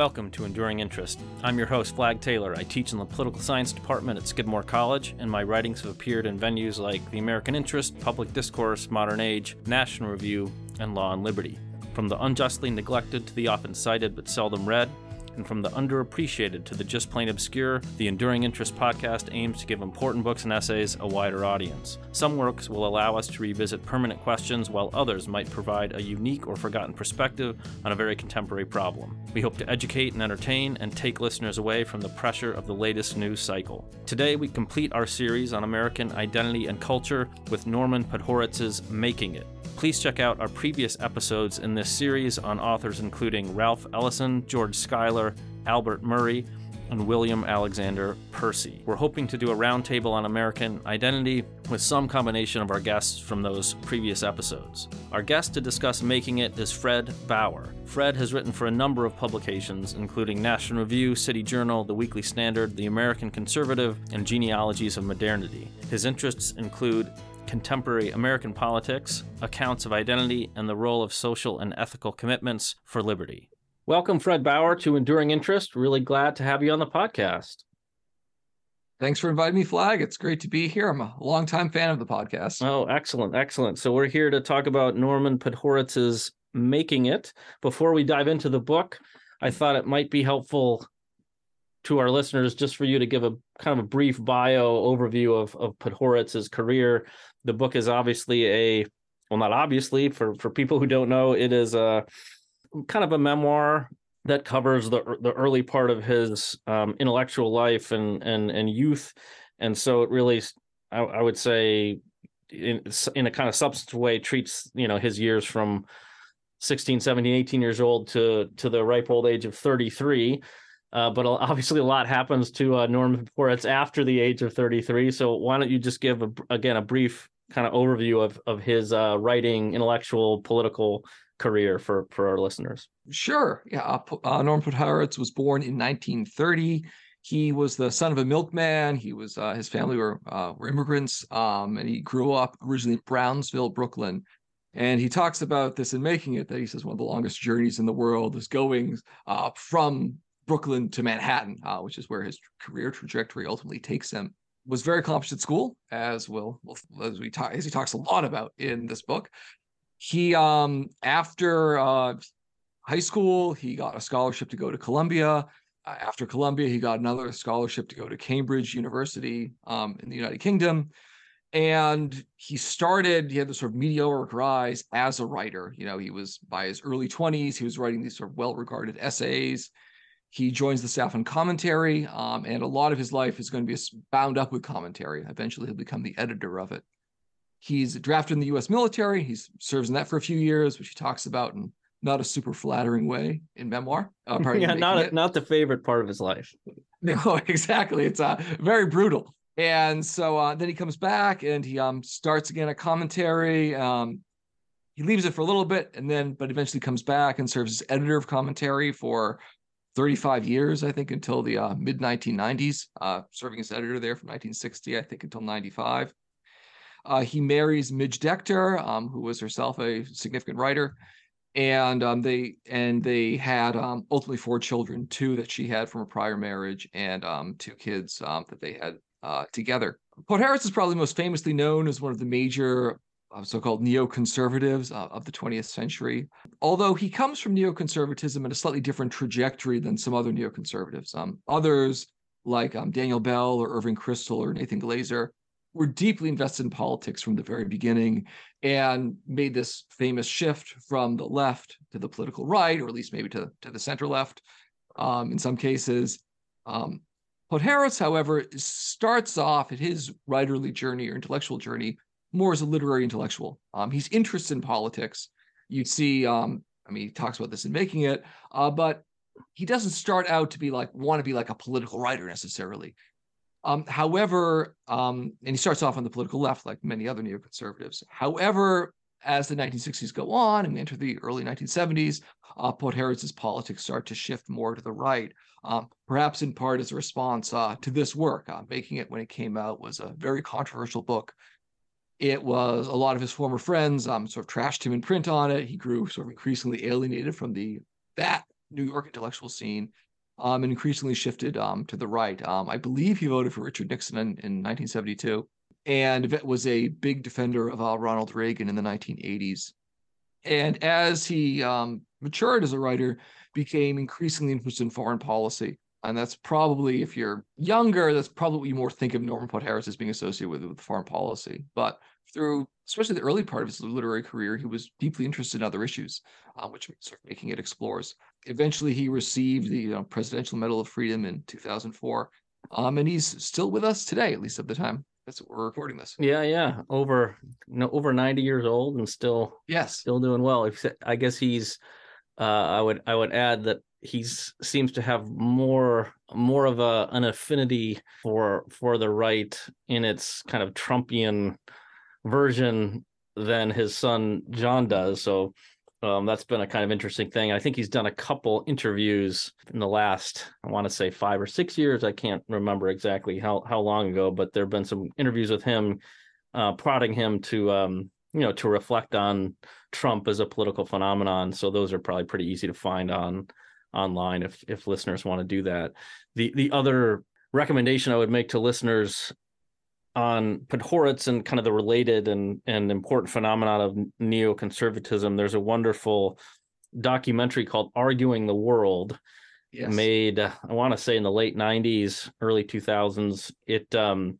Welcome to Enduring Interest. I'm your host, Flagg Taylor. I teach in the political science department at Skidmore College, and my writings have appeared in venues like The American Interest, Public Discourse, Modern Age, National Review, and Law and Liberty. From the unjustly neglected to the often cited but seldom read, and from the underappreciated to the just plain obscure, the Enduring Interest podcast aims to give important books and essays a wider audience. Some works will allow us to revisit permanent questions, while others might provide a unique or forgotten perspective on a very contemporary problem. We hope to educate and entertain and take listeners away from the pressure of the latest news cycle. Today, we complete our series on American identity and culture with Norman Podhoretz's Making It Please check out our previous episodes in this series on authors including Ralph Ellison, George Schuyler, Albert Murray, and William Alexander Percy. We're hoping to do a roundtable on American identity with some combination of our guests from those previous episodes. Our guest to discuss making it is Fred Bauer. Fred has written for a number of publications, including National Review, City Journal, The Weekly Standard, The American Conservative, and Genealogies of Modernity. His interests include contemporary American politics, accounts of identity, and the role of social and ethical commitments for liberty. Welcome, Fred Bauer, to Enduring Interest. Really glad to have you on the podcast. Thanks for inviting me, Flagg. It's great to be here. I'm a longtime fan of the podcast. Oh, excellent, excellent. So we're here to talk about Norman Podhoretz's Making It. Before we dive into the book, I thought it might be helpful to our listeners just for you to give a kind of a brief bio overview of, of Podhoretz's career, the book is obviously a well, not obviously for for people who don't know, it is a kind of a memoir that covers the the early part of his um, intellectual life and and and youth, and so it really, I, I would say, in in a kind of substantive way, treats you know his years from 16 17 18 years old to to the ripe old age of 33 uh, but obviously, a lot happens to uh, Norman Podhoretz after the age of 33. So, why don't you just give a, again a brief kind of overview of of his uh, writing, intellectual, political career for for our listeners? Sure. Yeah, uh, uh Norman Podhoretz was born in 1930. He was the son of a milkman. He was uh, his family were uh, were immigrants, um, and he grew up originally in Brownsville, Brooklyn. And he talks about this in making it that he says one of the longest journeys in the world is going uh, from Brooklyn to Manhattan, which is where his career trajectory ultimately takes him. Was very accomplished at school, as will as we talk as he talks a lot about in this book. He um after uh, high school, he got a scholarship to go to Columbia. Uh, after Columbia, he got another scholarship to go to Cambridge University um, in the United Kingdom. And he started, he had this sort of meteoric rise as a writer. You know, he was by his early 20s, he was writing these sort of well regarded essays. He joins the staff on commentary, um, and a lot of his life is going to be bound up with commentary. Eventually, he'll become the editor of it. He's drafted in the U.S. military. He serves in that for a few years, which he talks about in not a super flattering way in memoir. Uh, yeah, not a, not the favorite part of his life. No, exactly. It's uh, very brutal. And so uh, then he comes back and he um, starts again a commentary. Um, he leaves it for a little bit and then, but eventually comes back and serves as editor of commentary for 35 years, I think, until the uh, mid 1990s, uh, serving as editor there from 1960, I think, until 95. Uh, he marries Midge Decter, um, who was herself a significant writer, and um, they and they had um, ultimately four children, two that she had from a prior marriage, and um, two kids um, that they had uh, together. Podhoretz is probably most famously known as one of the major so-called neoconservatives uh, of the 20th century. Although he comes from neoconservatism in a slightly different trajectory than some other neoconservatives. Um, others, like um, Daniel Bell or Irving Kristol or Nathan Glazer, were deeply invested in politics from the very beginning and made this famous shift from the left to the political right, or at least maybe to, to the center left um, in some cases. Um, Podhoretz, however, starts off at his writerly journey or intellectual journey more as a literary intellectual. Um, he's interested in politics. You see, um, I mean, he talks about this in making it, uh, but he doesn't start out to be like want to be like a political writer necessarily. Um, however, um, and he starts off on the political left, like many other neoconservatives. However, as the 1960s go on and we enter the early 1970s, uh, Podhoretz's politics start to shift more to the right. Um, perhaps in part as a response uh, to this work. Uh, making it when it came out was a very controversial book it was a lot of his former friends um, sort of trashed him in print on it. He grew sort of increasingly alienated from the that New York intellectual scene, um, and increasingly shifted um, to the right. Um, I believe he voted for Richard Nixon in, in 1972, and was a big defender of uh, Ronald Reagan in the 1980s. And as he um, matured as a writer, became increasingly interested in foreign policy. And that's probably, if you're younger, that's probably what you more think of Norman Podhoretz as being associated with, with foreign policy. But through especially the early part of his literary career, he was deeply interested in other issues, uh, which sort of making it explores. Eventually, he received the you know, Presidential Medal of Freedom in 2004, um, and he's still with us today, at least at the time. That's what we're recording this. Yeah, yeah, over you know, over 90 years old and still yes, still doing well. I guess he's. Uh, I would I would add that he's seems to have more more of a an affinity for for the right in its kind of Trumpian version than his son John does. So um, that's been a kind of interesting thing. I think he's done a couple interviews in the last, I want to say five or six years. I can't remember exactly how how long ago, but there have been some interviews with him, uh, prodding him to um, you know to reflect on Trump as a political phenomenon. So those are probably pretty easy to find on online if if listeners want to do that. The the other recommendation I would make to listeners on Podhoretz and kind of the related and and important phenomenon of neoconservatism, there's a wonderful documentary called "Arguing the World." Yes. Made, I want to say, in the late '90s, early 2000s. It um,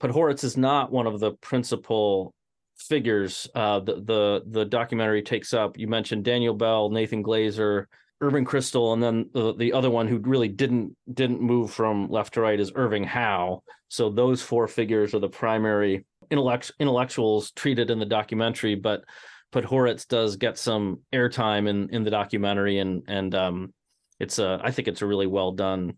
Podhoretz is not one of the principal figures. Uh, the the the documentary takes up. You mentioned Daniel Bell, Nathan Glazer, Irving Kristol, and then the, the other one who really didn't didn't move from left to right is Irving Howe. So those four figures are the primary intellect, intellectuals treated in the documentary, but but Horitz does get some airtime in in the documentary, and and um, it's a I think it's a really well done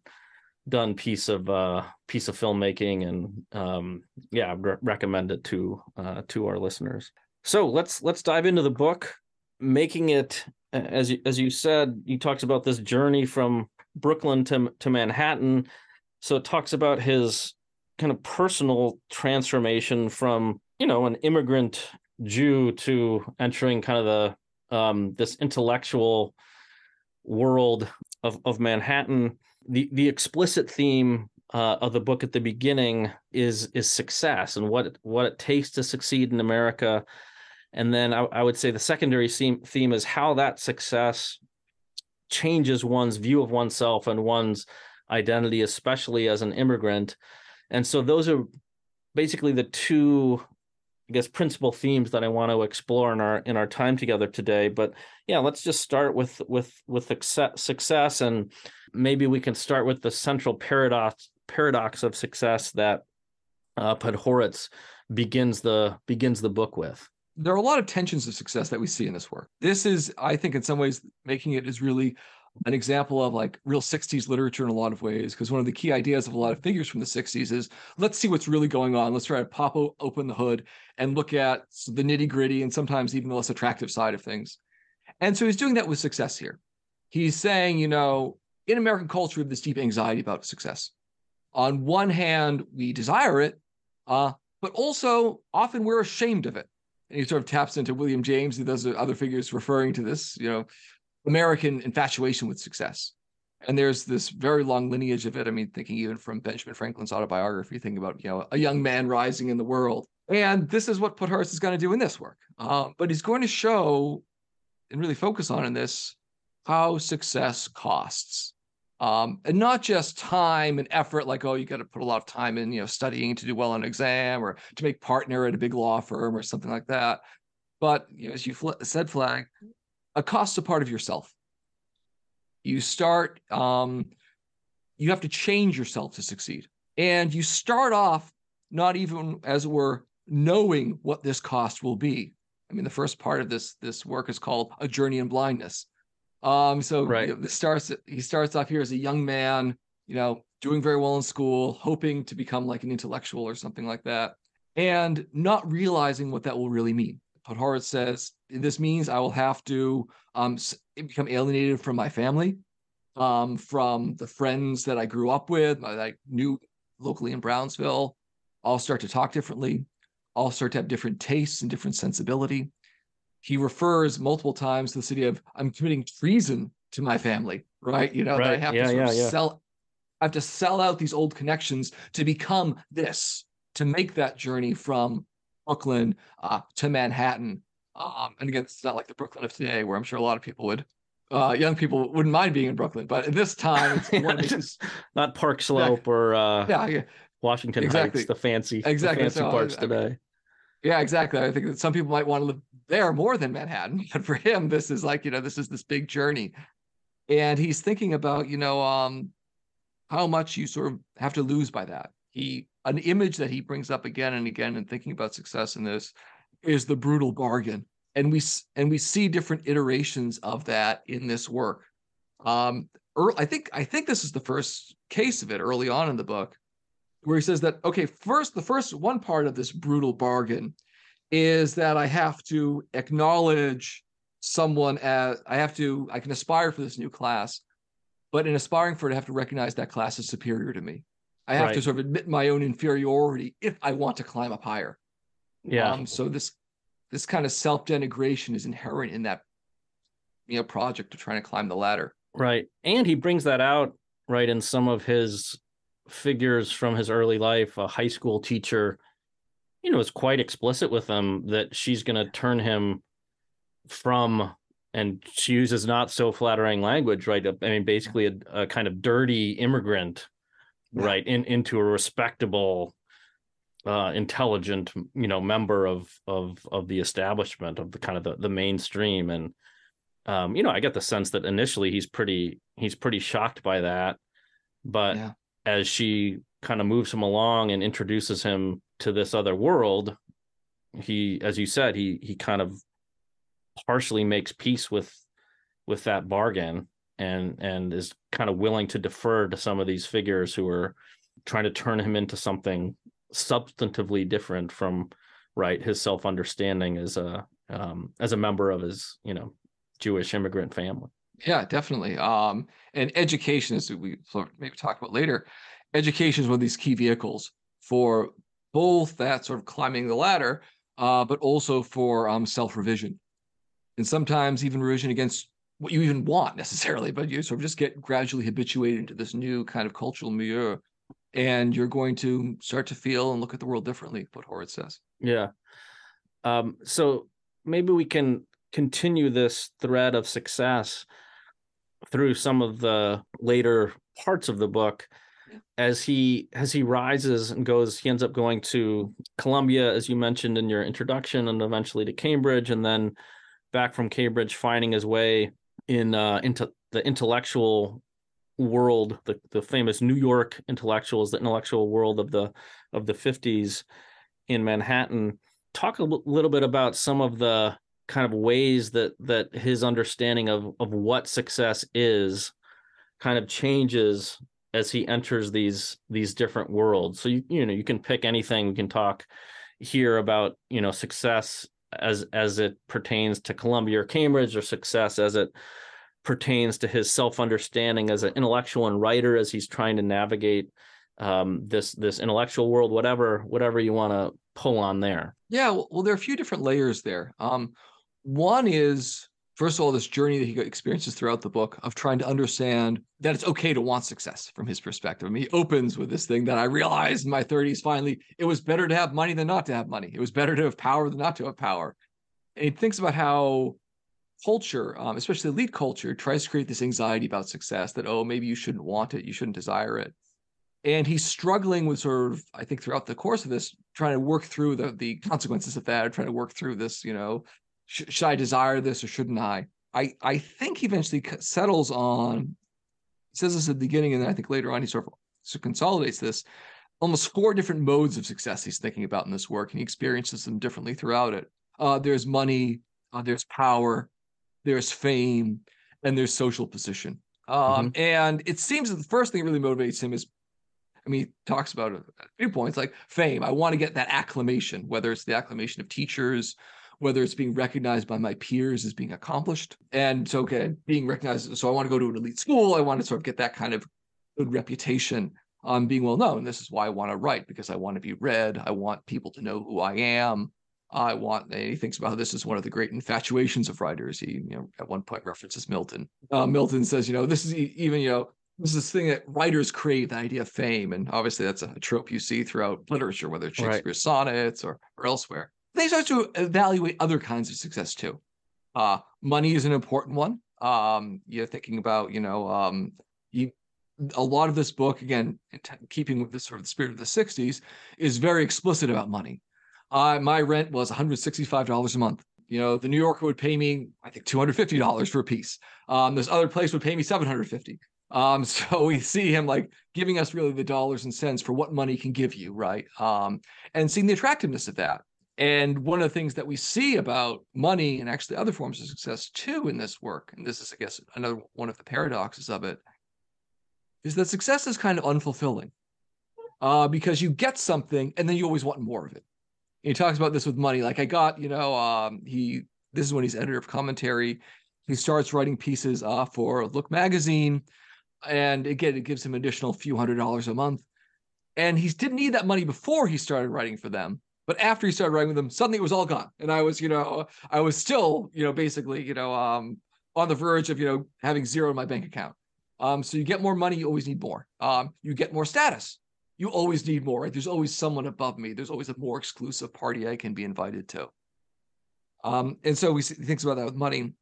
done piece of uh piece of filmmaking, and um, yeah, re- recommend it to uh, to our listeners. So let's let's dive into the book, making it as you, as you said, he talks about this journey from Brooklyn to to Manhattan. So it talks about his kind of personal transformation from you know an immigrant Jew to entering kind of the um, this intellectual world of of Manhattan. The the explicit theme uh, of the book at the beginning is is success and what what it takes to succeed in America and then I, I would say the secondary theme, is how that success changes one's view of oneself and one's identity, especially as an immigrant. And so those are basically the two, I guess, principal themes that I want to explore in our in our time together today. But yeah, let's just start with with with success, and maybe we can start with the central paradox paradox of success that uh, Podhoretz begins the begins the book with there are a lot of tensions of success that we see in this work. This is, I think, in some ways, making it is really an example of like real 60s literature in a lot of ways. Because one of the key ideas of a lot of figures from the 60s is let's see what's really going on. Let's try to pop open the hood and look at the nitty gritty and sometimes even the less attractive side of things. And so he's doing that with success here. He's saying, you know, in American culture, we have this deep anxiety about success. On one hand, we desire it, uh, but also often we're ashamed of it and he sort of taps into William James and those other figures referring to this, you know, American infatuation with success. And there's this very long lineage of it. I mean, thinking even from Benjamin Franklin's autobiography, thinking about, you know, a young man rising in the world. And this is what Podhoretz is going to do in this work. Um, but he's going to show and really focus on in this how success costs um, and not just time and effort like oh you got to put a lot of time in you know studying to do well on an exam or to make partner at a big law firm or something like that. But you know, as you fl- said Flagg a cost a part of yourself. You start um, you have to change yourself to succeed. And you start off not even as it were knowing what this cost will be. I mean the first part of this this work is called a journey in blindness um, so right. you know, starts he starts off here as a young man, you know, doing very well in school, hoping to become like an intellectual or something like that, and not realizing what that will really mean. Podhoretz says this means I will have to um, become alienated from my family, um, from the friends that I grew up with, that I knew locally in Brownsville. I'll start to talk differently. I'll start to have different tastes and different sensibility he refers multiple times to the city of I'm committing treason to my family, right? You know, right. that I have yeah, to yeah, yeah. sell I have to sell out these old connections to become this, to make that journey from Brooklyn uh, to Manhattan. Um, and again, it's not like the Brooklyn of today, where I'm sure a lot of people would, uh, young people wouldn't mind being in Brooklyn. But at this time, it's not Park Slope or uh, yeah, yeah, Washington exactly. Heights, the fancy, exactly. the fancy so, parts I, today. Yeah, exactly. I think that some people might want to live there are more than Manhattan, but for him, this is like you know, this is this big journey, and he's thinking about you know, um, how much you sort of have to lose by that. He an image that he brings up again and again in thinking about success in this is the brutal bargain, and we and we see different iterations of that in this work. Um, early, I think I think this is the first case of it early on in the book, where he says that okay, first the first one part of this brutal bargain is that I have to acknowledge someone as I have to I can aspire for this new class, but in aspiring for it, I have to recognize that class is superior to me. I have Right. to sort of admit my own inferiority if I want to climb up higher. Yeah. Um, so this this kind of self denigration is inherent in that you know project of trying to climb the ladder. Right. And he brings that out right in some of his figures from his early life. A high school teacher, you know, is quite explicit with him that she's going to turn him from, and she uses not so flattering language, right? I mean, basically a, a kind of dirty immigrant, Yeah. right, in into a respectable, uh, intelligent, you know, member of of of the establishment of the kind of the, the mainstream and um, you know, I get the sense that initially he's pretty he's pretty shocked by that, but Yeah. as she kind of moves him along and introduces him to this other world, he, as you said, he he kind of partially makes peace with with that bargain and and is kind of willing to defer to some of these figures who are trying to turn him into something substantively different from right his self understanding as a um, as a member of his you know Jewish immigrant family. Yeah, definitely. Um, and education, as we maybe talk about later, education is one of these key vehicles for both that sort of climbing the ladder, uh, but also for um, self revision. And sometimes even revision against what you even want necessarily, but you sort of just get gradually habituated into this new kind of cultural milieu. And you're going to start to feel and look at the world differently, what Horowitz says. Yeah. Um, so maybe we can continue this thread of success through some of the later parts of the book. As he as he rises and goes he ends up going to Columbia as you mentioned in your introduction and eventually to Cambridge and then back from Cambridge finding his way in uh into the intellectual world the the famous New York intellectuals the intellectual world of the of the 50s in Manhattan. Talk a little bit about some of the kind of ways that that his understanding of of what success is kind of changes as he enters these these different worlds. So you you know you can pick anything. We can talk here about you know success as as it pertains to Columbia or Cambridge or success as it pertains to his self understanding as an intellectual and writer as he's trying to navigate um this this intellectual world whatever whatever you want to pull on there. Yeah, well, there are a few different layers there. Um, one is first of all this journey that he experiences throughout the book of trying to understand that it's okay to want success from his perspective. I mean, he opens with this thing that I realized in my 30s finally it was better to have money than not to have money. It was better to have power than not to have power. And he thinks about how culture, um, especially elite culture, tries to create this anxiety about success that, oh, maybe you shouldn't want it, you shouldn't desire it. And he's struggling with sort of, I think, throughout the course of this, trying to work through the the consequences of that, trying to work through this, you know, sh- should I desire this or shouldn't I? I I think he eventually settles on, he says this at the beginning, and then I think later on he sort of so consolidates this, almost four different modes of success he's thinking about in this work, and he experiences them differently throughout it. Uh, there's money, uh, there's power, there's fame, and there's social position. Um, And it seems that the first thing that really motivates him is, I mean, he talks about at a few points like fame. I want to get that acclamation, whether it's the acclamation of teachers, whether it's being recognized by my peers as being accomplished. And so, okay, being recognized. So I want to go to an elite school. I want to sort of get that kind of good reputation on being well known. This is why I want to write because I want to be read. I want people to know who I am. I want. and he thinks about this is one of the great infatuations of writers. He, you know, at one point references Milton. Uh, Milton says, you know, this is even, you know, this is this thing that writers crave, the idea of fame, and obviously that's a trope you see throughout literature, whether it's Shakespeare's right. sonnets or or elsewhere. They start to evaluate other kinds of success too. Uh, money is an important one. Um, you're thinking about, you know, um, you a lot of this book, again, keeping with the sort of the spirit of the 60s, is very explicit about money. Uh, my rent was $165 a month. You know, the New Yorker would pay me, I think, $250 for a piece. Um, this other place would pay me 750 um, so we see him like giving us really the dollars and cents for what money can give you, right? Um, and seeing the attractiveness of that. And one of the things that we see about money and actually other forms of success too in this work, and this is, I guess, another one of the paradoxes of it, is that success is kind of unfulfilling uh, because you get something and then you always want more of it. And he talks about this with money. Like I got, you know, um, he this is when he's editor of commentary. He starts writing pieces uh, for Look magazine, and again, it gives him additional few hundred dollars a month. And he didn't need that money before he started writing for them. But after he started writing with them, suddenly it was all gone. And I was, you know, I was still, you know, basically, you know, um, on the verge of, you know, having zero in my bank account. Um, so you get more money, you always need more. Um, you get more status, you always need more. Right? There's always someone above me. There's always a more exclusive party I can be invited to. Um, and so we he thinks about that with money.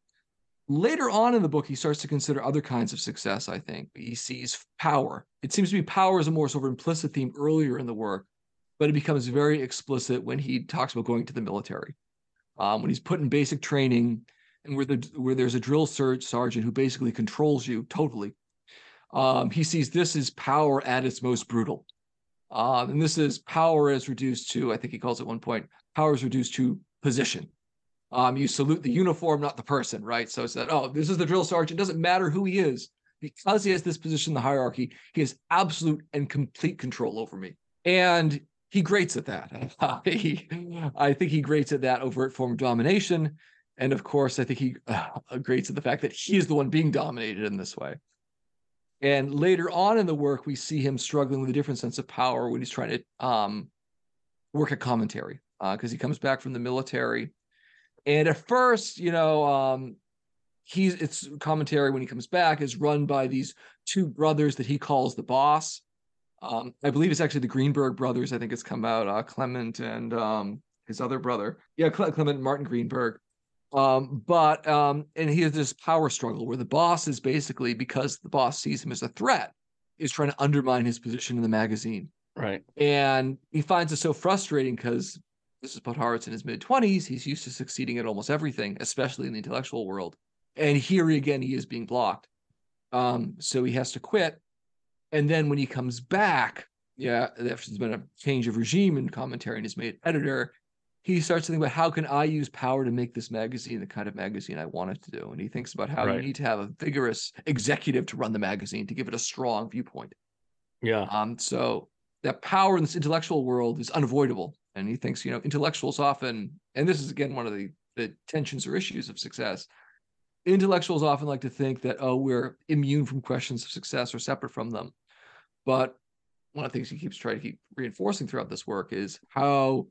Later on in the book, he starts to consider other kinds of success. I think he sees power. It seems to be power is a more sort of implicit theme earlier in the work, but it becomes very explicit when he talks about going to the military. Um, when he's put in basic training and where, the, where there's a drill sergeant who basically controls you totally um, he sees this as power at its most brutal. Um, and this is power is reduced to, I think he calls it one point, power is reduced to position. Um, you salute the uniform, not the person, right? So it's that, oh, this is the drill sergeant. Doesn't matter who he is. Because he has this position in the hierarchy, he has absolute and complete control over me. And he grates at that. I think he grates at that overt form of domination. And of course, I think he uh, grates at the fact that he is the one being dominated in this way. And later on in the work, we see him struggling with a different sense of power when he's trying to um, work at commentary because uh, he comes back from the military. And at first, you know, um, he's it's commentary when he comes back is run by these two brothers that he calls the boss. Um, I believe it's actually the Greenberg brothers. I think it's come out uh, Clement and um, his other brother. Yeah, Clement and Martin Greenberg. Um, but um, and he has this power struggle where the boss is basically because the boss sees him as a threat, is trying to undermine his position in the magazine. Right. And he finds it so frustrating because this is Horowitz in his mid 20s. He's used to succeeding at almost everything, especially in the intellectual world. And here again, he is being blocked. Um, so he has to quit. And then when he comes back, yeah, there's been a change of regime and commentary and he's made editor he starts to think about how can I use power to make this magazine the kind of magazine I want it to do. And he thinks about how right. you need to have a vigorous executive to run the magazine to give it a strong viewpoint. Yeah. Um, so that power in this intellectual world is unavoidable. And he thinks, you know, intellectuals often, and this is again one of the, the tensions or issues of success. Intellectuals often like to think that, oh, we're immune from questions of success or separate from them. But one of the things he keeps trying to keep reinforcing throughout this work is how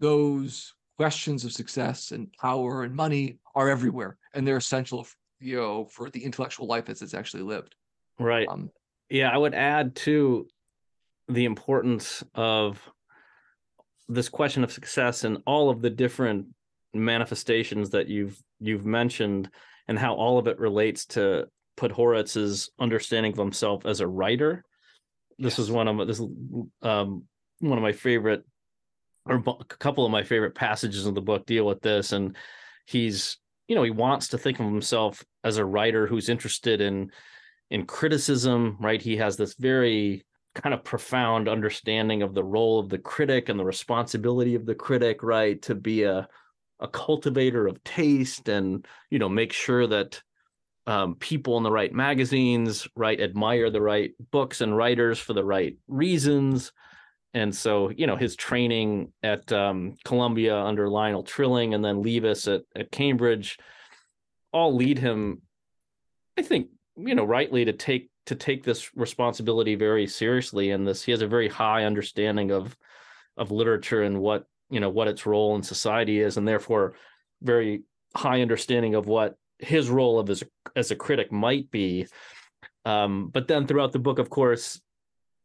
those questions of success and power and money are everywhere and they're essential you know for the intellectual life as it's actually lived right um, yeah i would add to the importance of this question of success and all of the different manifestations that you've you've mentioned and how all of it relates to Podhoretz's understanding of himself as a writer. This yes. is one of this um, one of my favorite or a couple of my favorite passages of the book deal with this and he's you know he wants to think of himself as a writer who's interested in in criticism right he has this very kind of profound understanding of the role of the critic and the responsibility of the critic right to be a a cultivator of taste and you know make sure that um, people in the right magazines right admire the right books and writers for the right reasons. And so you know his training at um, Columbia under Lionel Trilling and then Leavis at, at Cambridge all lead him I think you know rightly to take to take this responsibility very seriously and this. He has a very high understanding of of literature and what you know what its role in society is and therefore very high understanding of what his role of as a, as a critic might be. Um, but then throughout the book of course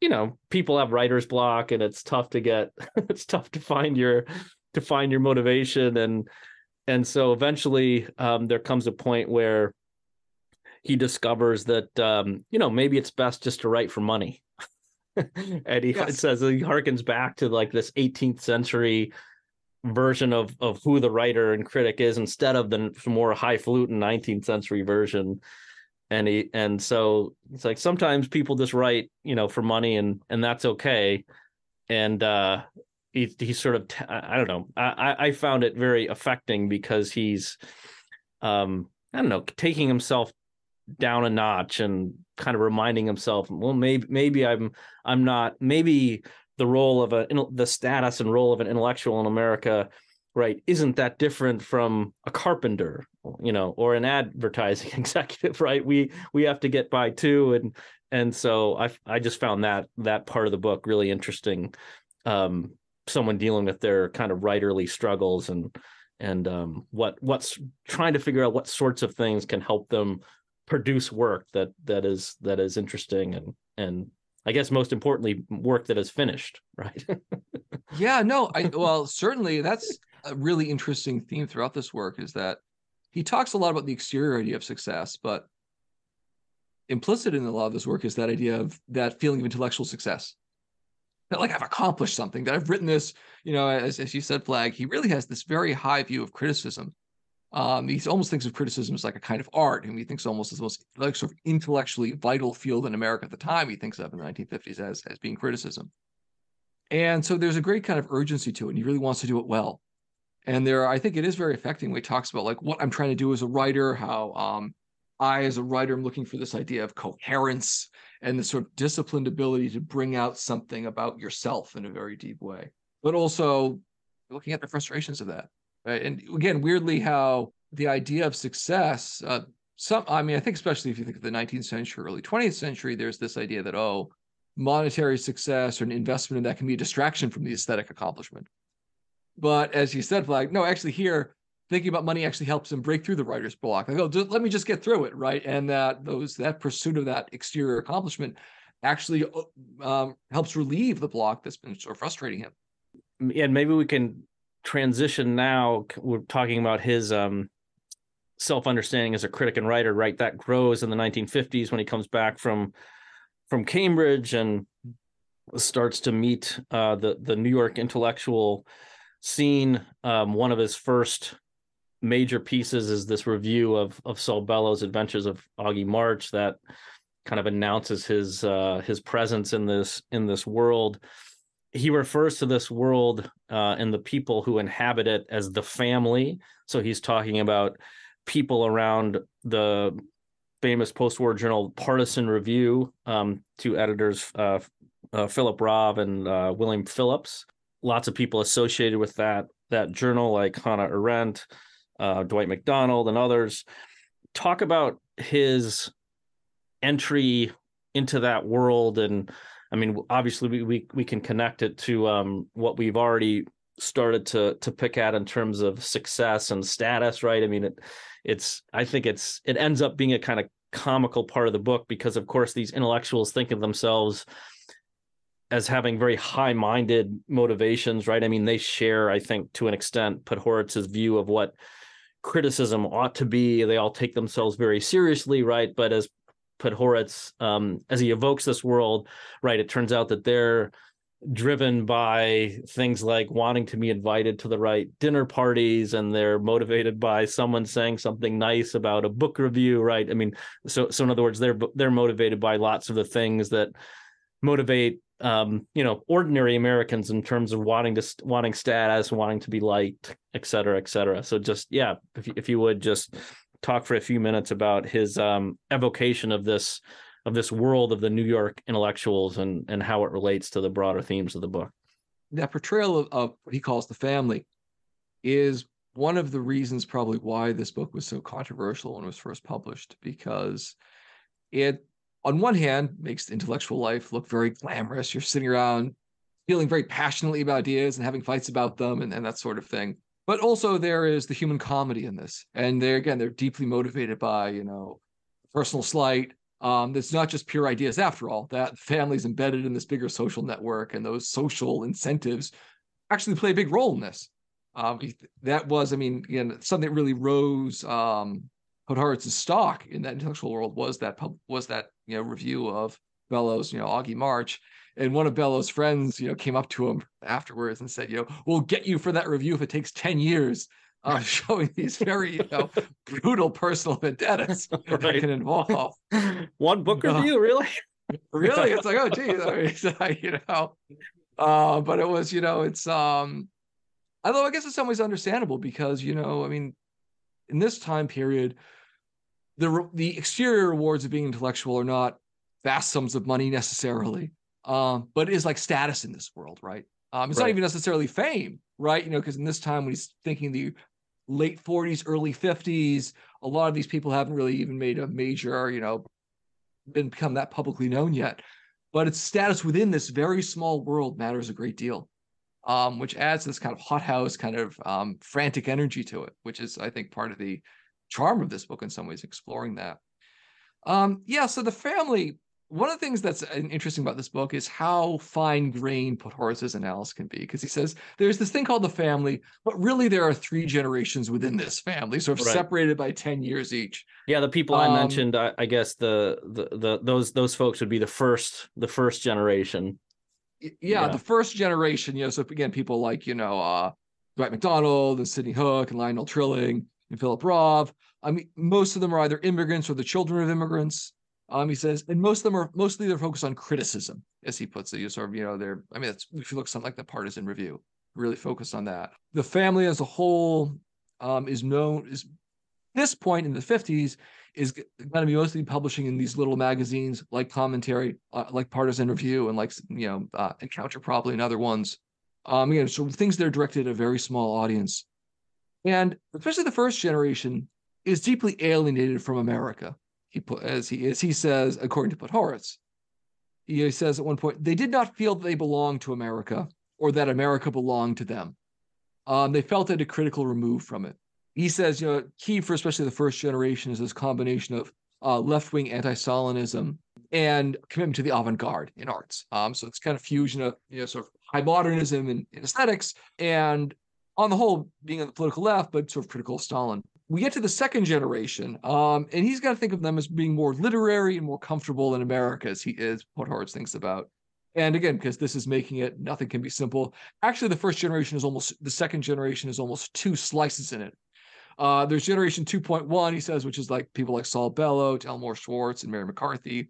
you know people have writer's block and it's tough to get it's tough to find your to find your motivation. And and so eventually um, there comes a point where he discovers that um, you know maybe it's best just to write for money. And he yes. says he harkens back to like this 18th century version of of who the writer and critic is instead of the more highfalutin 19th century version. And he and so it's like sometimes people just write you know for money and and that's okay. And uh he he sort of I don't know. I I found it very affecting because he's um I don't know taking himself down a notch and kind of reminding himself well maybe maybe I'm I'm not maybe the role of a the status and role of an intellectual in America right isn't that different from a carpenter you know or an advertising executive right? We we have to get by too. And and so i i just found that that part of the book really interesting. Um someone dealing with their kind of writerly struggles and and um what what's trying to figure out what sorts of things can help them produce work that that is that is interesting and and I guess most importantly, work that is finished, right? yeah, no, I well, certainly that's a really interesting theme throughout this work is that he talks a lot about the exterior idea of success, but implicit in a lot of this work is that idea of that feeling of intellectual success. That like I've accomplished something, that I've written this, you know, as, as you said, Flagg, he really has this very high view of criticism um, he almost thinks of criticism as like a kind of art, and he thinks almost as the most like sort of intellectually vital field in America at the time. He thinks of in the 1950s as as being criticism, and so there's a great kind of urgency to it, and he really wants to do it well. And there, I think it is very affecting when he talks about like what I'm trying to do as a writer, how um, I as a writer am looking for this idea of coherence and the sort of disciplined ability to bring out something about yourself in a very deep way, but also looking at the frustrations of that Right? And again, weirdly, how the idea of success, uh, some, I mean, I think especially if you think of the 19th century, early 20th century, there's this idea that, oh, monetary success or an investment in that can be a distraction from the aesthetic accomplishment. But as you said, like, no, actually, here, thinking about money actually helps him break through the writer's block. Like, oh, let me just get through it, right? And that those that pursuit of that exterior accomplishment actually uh, um, helps relieve the block that's been so frustrating him. And maybe we can transition now we're talking about his um, self-understanding as a critic and writer right? That grows in the 1950s when he comes back from from cambridge and starts to meet uh, the the new york intellectual scene. Um, one of his first major pieces is this review of of Saul Bellow's adventures of augie march that kind of announces his uh, his presence in this in this world he refers to this world uh, and the people who inhabit it as the family. So he's talking about people around the famous post-war journal Partisan Review, um, two editors, uh, uh, Philip Rahv and uh, William Phillips. Lots of people associated with that that journal, like Hannah Arendt, uh, Dwight MacDonald, and others. Talk about his entry into that world and I mean, obviously we we, we can connect it to um, what we've already started to to pick at in terms of success and status, right? I mean, it it's I think it's it ends up being a kind of comical part of the book because of course these intellectuals think of themselves as having very high-minded motivations, right? I mean, they share, I think, to an extent, Podhoretz's view of what criticism ought to be. They all take themselves very seriously, right? But as Podhoretz, um, as he evokes this world, right, it turns out that they're driven by things like wanting to be invited to the right dinner parties and they're motivated by someone saying something nice about a book review right? I mean so so in other words they're they're motivated by lots of the things that motivate um, you know ordinary americans in terms of wanting to wanting status wanting to be liked et cetera et cetera. So just yeah if, if you would just talk for a few minutes about his um, evocation of this of this world of the New York intellectuals and and how it relates to the broader themes of the book. That portrayal of, of what he calls the family is one of the reasons probably why this book was so controversial when it was first published because it on one hand makes the intellectual life look very glamorous you're sitting around feeling very passionately about ideas and having fights about them and, and that sort of thing. But also there is the human comedy in this. And they're again, they're deeply motivated by, you know, personal slight. Um, it's not just pure ideas after all, that family's embedded in this bigger social network and those social incentives actually play a big role in this. Um, that was, I mean, again, something that really rose um, stock in that intellectual world was that was that you know review of Bellow's, you know, Augie March. And one of Bellow's friends, you know, came up to him afterwards and said, you know, we'll get you for that review if it takes 10 years. Uh, showing these very, you know, brutal personal vendettas right. that can involve. One book review, really? really? It's like, oh geez, I mean, you know. Uh, but it was, you know, it's um although I guess in some ways understandable because, you know, I mean, in this time period, the the exterior rewards of being intellectual are not vast sums of money necessarily, um, but it is like status in this world, right? Um, it's right. not even necessarily fame, right? You know, because in this time when he's thinking the late 40s, early 50s, a lot of these people haven't really even made a major, you know, been become that publicly known yet. But its status within this very small world matters a great deal, um, which adds this kind of hothouse, kind of um, frantic energy to it, which is, I think, part of the charm of this book in some ways, exploring that. Um, yeah, so the family one of the things that's uh, interesting about this book is how fine grained Podhoretz's analysis can be, because he says there's this thing called the family, but really there are three generations within this family, sort of right. separated by 10 years each. Yeah, the people um, I mentioned, I, I, guess the, the the those those folks would be the first the first generation. Yeah, yeah, the first generation, you know, so again, people like, you know, uh Dwight MacDonald and Sidney Hook and Lionel Trilling and Philip Rahv. I mean, most of them are either immigrants or the children of immigrants. Um, he says, and most of them are mostly they're focused on criticism, as he puts it. You sort of, you know, they're. I mean, if you look something like the Partisan Review, really focused on that. The family as a whole um, is known is this point in the 50s is going to be mostly publishing in these little magazines like commentary uh, like partisan review and like you know uh, encounter probably and other ones um know so things that are directed at a very small audience and especially the first generation is deeply alienated from america he put as he as he says, according to Podhoretz, he says at one point, they did not feel that they belonged to America or that America belonged to them. Um, they felt at a critical remove from it. He says, you know, key for especially the first generation is this combination of uh, left-wing anti-Stalinism and commitment to the avant-garde in arts. Um, so it's kind of fusion of you know sort of high modernism and, and aesthetics, and on the whole, being on the political left, but sort of critical of Stalin we get to the second generation, um, and he's got to think of them as being more literary and more comfortable in America, as he is what Horace thinks about. And again, because this is making it nothing can be simple. Actually, the first generation is almost the second generation is almost two slices in it. Uh, there's generation 2.1, he says, which is like people like Saul Bellow, Delmore Schwartz, and Mary McCarthy.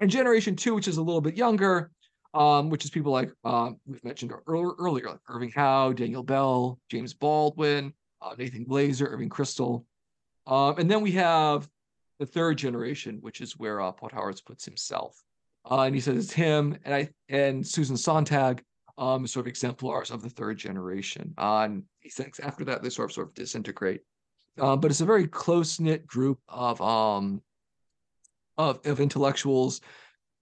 And generation two, which is a little bit younger, um, which is people like uh, we've mentioned earlier, like Irving Howe, Daniel Bell, James Baldwin, uh, Nathan Glazer, Irving Kristol. Um, and then we have the third generation, which is where uh, Podhoretz puts himself. Uh, and he says it's him and I and Susan Sontag, um, sort of exemplars of the third generation. Uh, and he thinks after that they sort of sort of disintegrate. Uh, but it's a very close knit group of um of, of intellectuals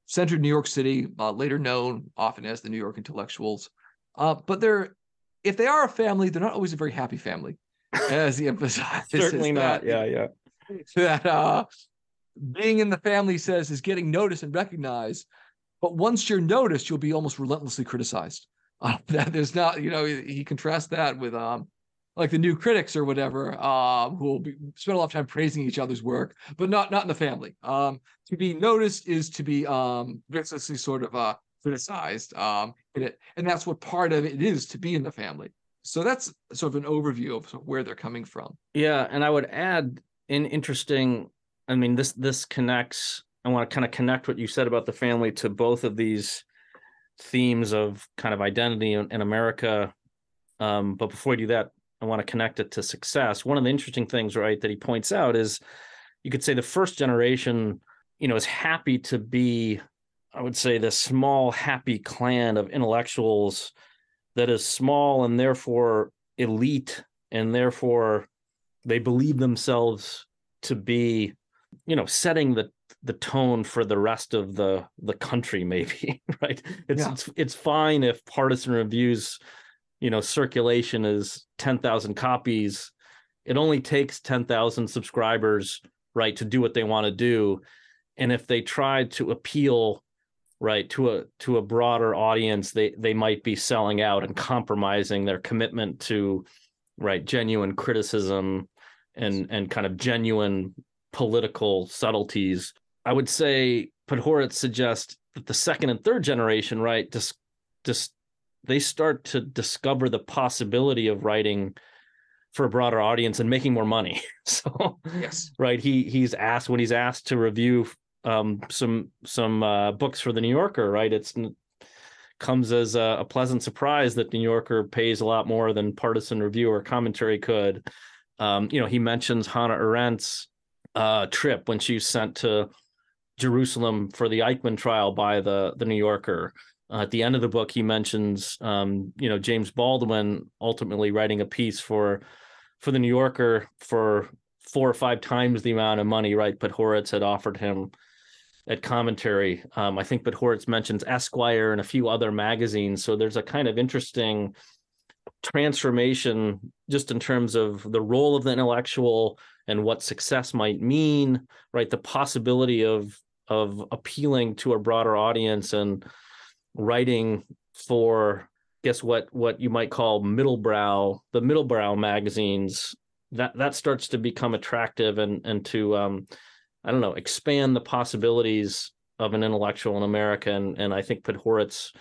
centered in New York City, uh, later known often as the New York intellectuals. Uh, but they're if they are a family, they're not always a very happy family as he emphasizes. Certainly not. That, yeah, yeah. That uh, being in the family says is getting noticed and recognized, but once you're noticed, you'll be almost relentlessly criticized. Uh, that there's not, you know, he, he, contrasts that with um, like the new critics or whatever, um, who will be, spend a lot of time praising each other's work, but not not in the family. Um, to be noticed is to be um, viciously sort of uh, criticized, um, and that's what part of it is to be in the family. So that's sort of an overview of, where they're coming from. Yeah, and I would add an interesting. I mean, this this connects. I want to kind of connect what you said about the family to both of these themes of kind of identity in, in America. Um, but before I do that, I want to connect it to success. One of the interesting things, right, that he points out is you could say the first generation, you know, is happy to be, I would say, the small, happy clan of intellectuals that is small and therefore elite and therefore they believe themselves to be you know setting the the tone for the rest of the the country maybe right? It's yeah. it's it's fine if partisan reviews you know circulation is 10,000 copies. It only takes 10,000 subscribers right to do what they want to do. And if they try to appeal right to a to a broader audience they they might be selling out and compromising their commitment to right genuine criticism and and kind of genuine political subtleties. I would say podhoretz suggests that the second and third generation right just just they start to discover the possibility of writing for a broader audience and making more money. So yes. right he he's asked when he's asked to review um, some some uh, books for the New Yorker, right? It's comes as a, a, pleasant surprise that The New Yorker pays a lot more than partisan review or commentary could. Um, you know, he mentions Hannah Arendt's uh, trip when she was sent to Jerusalem for the Eichmann trial by the the New Yorker. Uh, at the end of the book, he mentions um, you know James Baldwin ultimately writing a piece for for the New Yorker for four or five times the amount of money, right? Podhoretz had offered him at commentary. Um, I think Podhoretz mentions Esquire and a few other magazines. So there's a kind of interesting transformation just in terms of the role of the intellectual and what success might mean, right? The possibility of of appealing to a broader audience and writing for guess what what you might call middlebrow the middlebrow magazines that that starts to become attractive and and to um, I don't know, expand the possibilities of an intellectual in America. And, and I think Podhoretz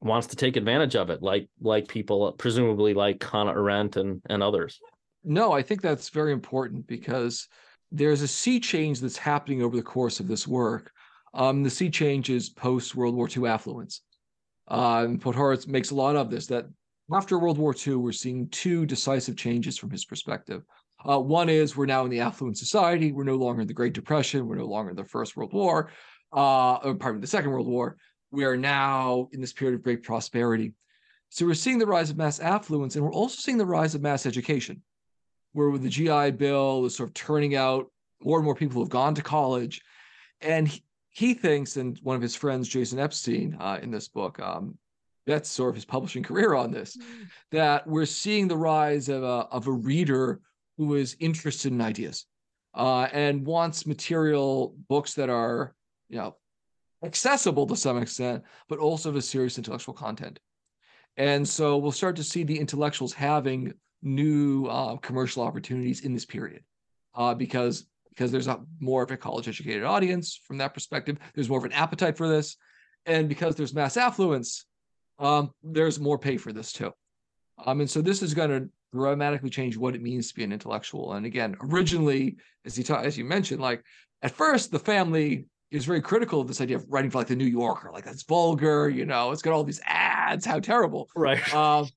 wants to take advantage of it, like like people presumably like Hannah Arendt and, and others. No, I think that's very important because there's a sea change that's happening over the course of this work. Um, the sea change is post World War II affluence. Uh, and Podhoretz makes a lot of this that after World War II, we're seeing two decisive changes from his perspective. Uh, one is we're now in the affluent society. We're no longer in the Great Depression. We're no longer in the First World War, uh, or pardon me, the Second World War. We are now in this period of great prosperity. So we're seeing the rise of mass affluence, and we're also seeing the rise of mass education, where the GI Bill is sort of turning out more and more people who have gone to college. And he, he thinks, and one of his friends, Jason Epstein, uh, in this book, um, that's sort of his publishing career on this, mm-hmm. that we're seeing the rise of a, of a reader who is interested in ideas uh, and wants material books that are, you know, accessible to some extent, but also of serious intellectual content. And so we'll start to see the intellectuals having new uh, commercial opportunities in this period uh, because because there's a more of a college educated audience from that perspective. There's more of an appetite for this, and because there's mass affluence, um, there's more pay for this too. Um, and so this is going to dramatically change what it means to be an intellectual. And again, originally, as you ta- as you mentioned, like at first the family is very critical of this idea of writing for like the New Yorker, like that's vulgar, you know, it's got all these ads, how terrible. Right. Um,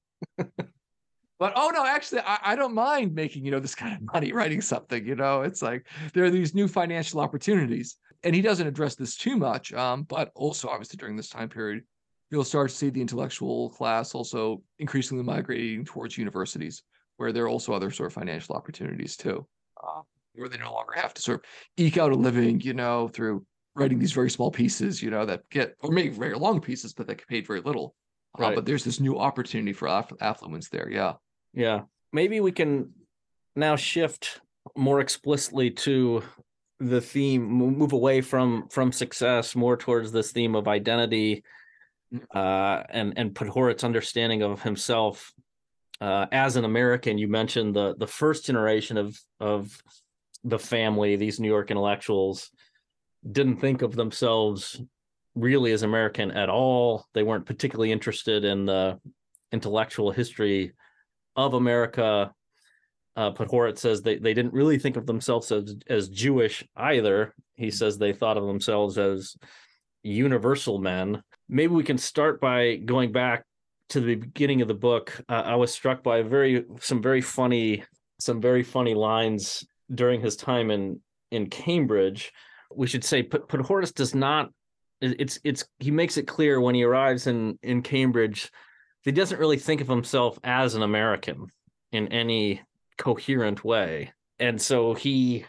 but oh no, actually, I, I, don't mind making you know this kind of money writing something. You know, it's like there are these new financial opportunities, and he doesn't address this too much. Um, but also obviously during this time period, you'll start to see the intellectual class also increasingly migrating towards universities, where there are also other sort of financial opportunities too, uh, where they no longer have to sort of eke out a living, you know, through writing these very small pieces, you know, that get or maybe very long pieces, but that get paid very little. Uh, right. Uh, but there's this new opportunity for aff- affluence there. Yeah. Yeah. Maybe we can now shift more explicitly to the theme move away from from success more towards this theme of identity uh, and and Podhoretz's understanding of himself uh, as an American. You mentioned the the first generation of of the family, these New York intellectuals, didn't think of themselves really as American at all. They weren't particularly interested in the intellectual history of America. Uh, says they, they didn't really think of themselves as, as Jewish either. He says they thought of themselves as universal men maybe we can start by going back to the beginning of the book. Uh, I was struck by very some very funny some very funny lines during his time in in Cambridge. We should say P- Podhoretz does not. It's it's he makes it clear when he arrives in in Cambridge, he doesn't really think of himself as an American in any coherent way, and so he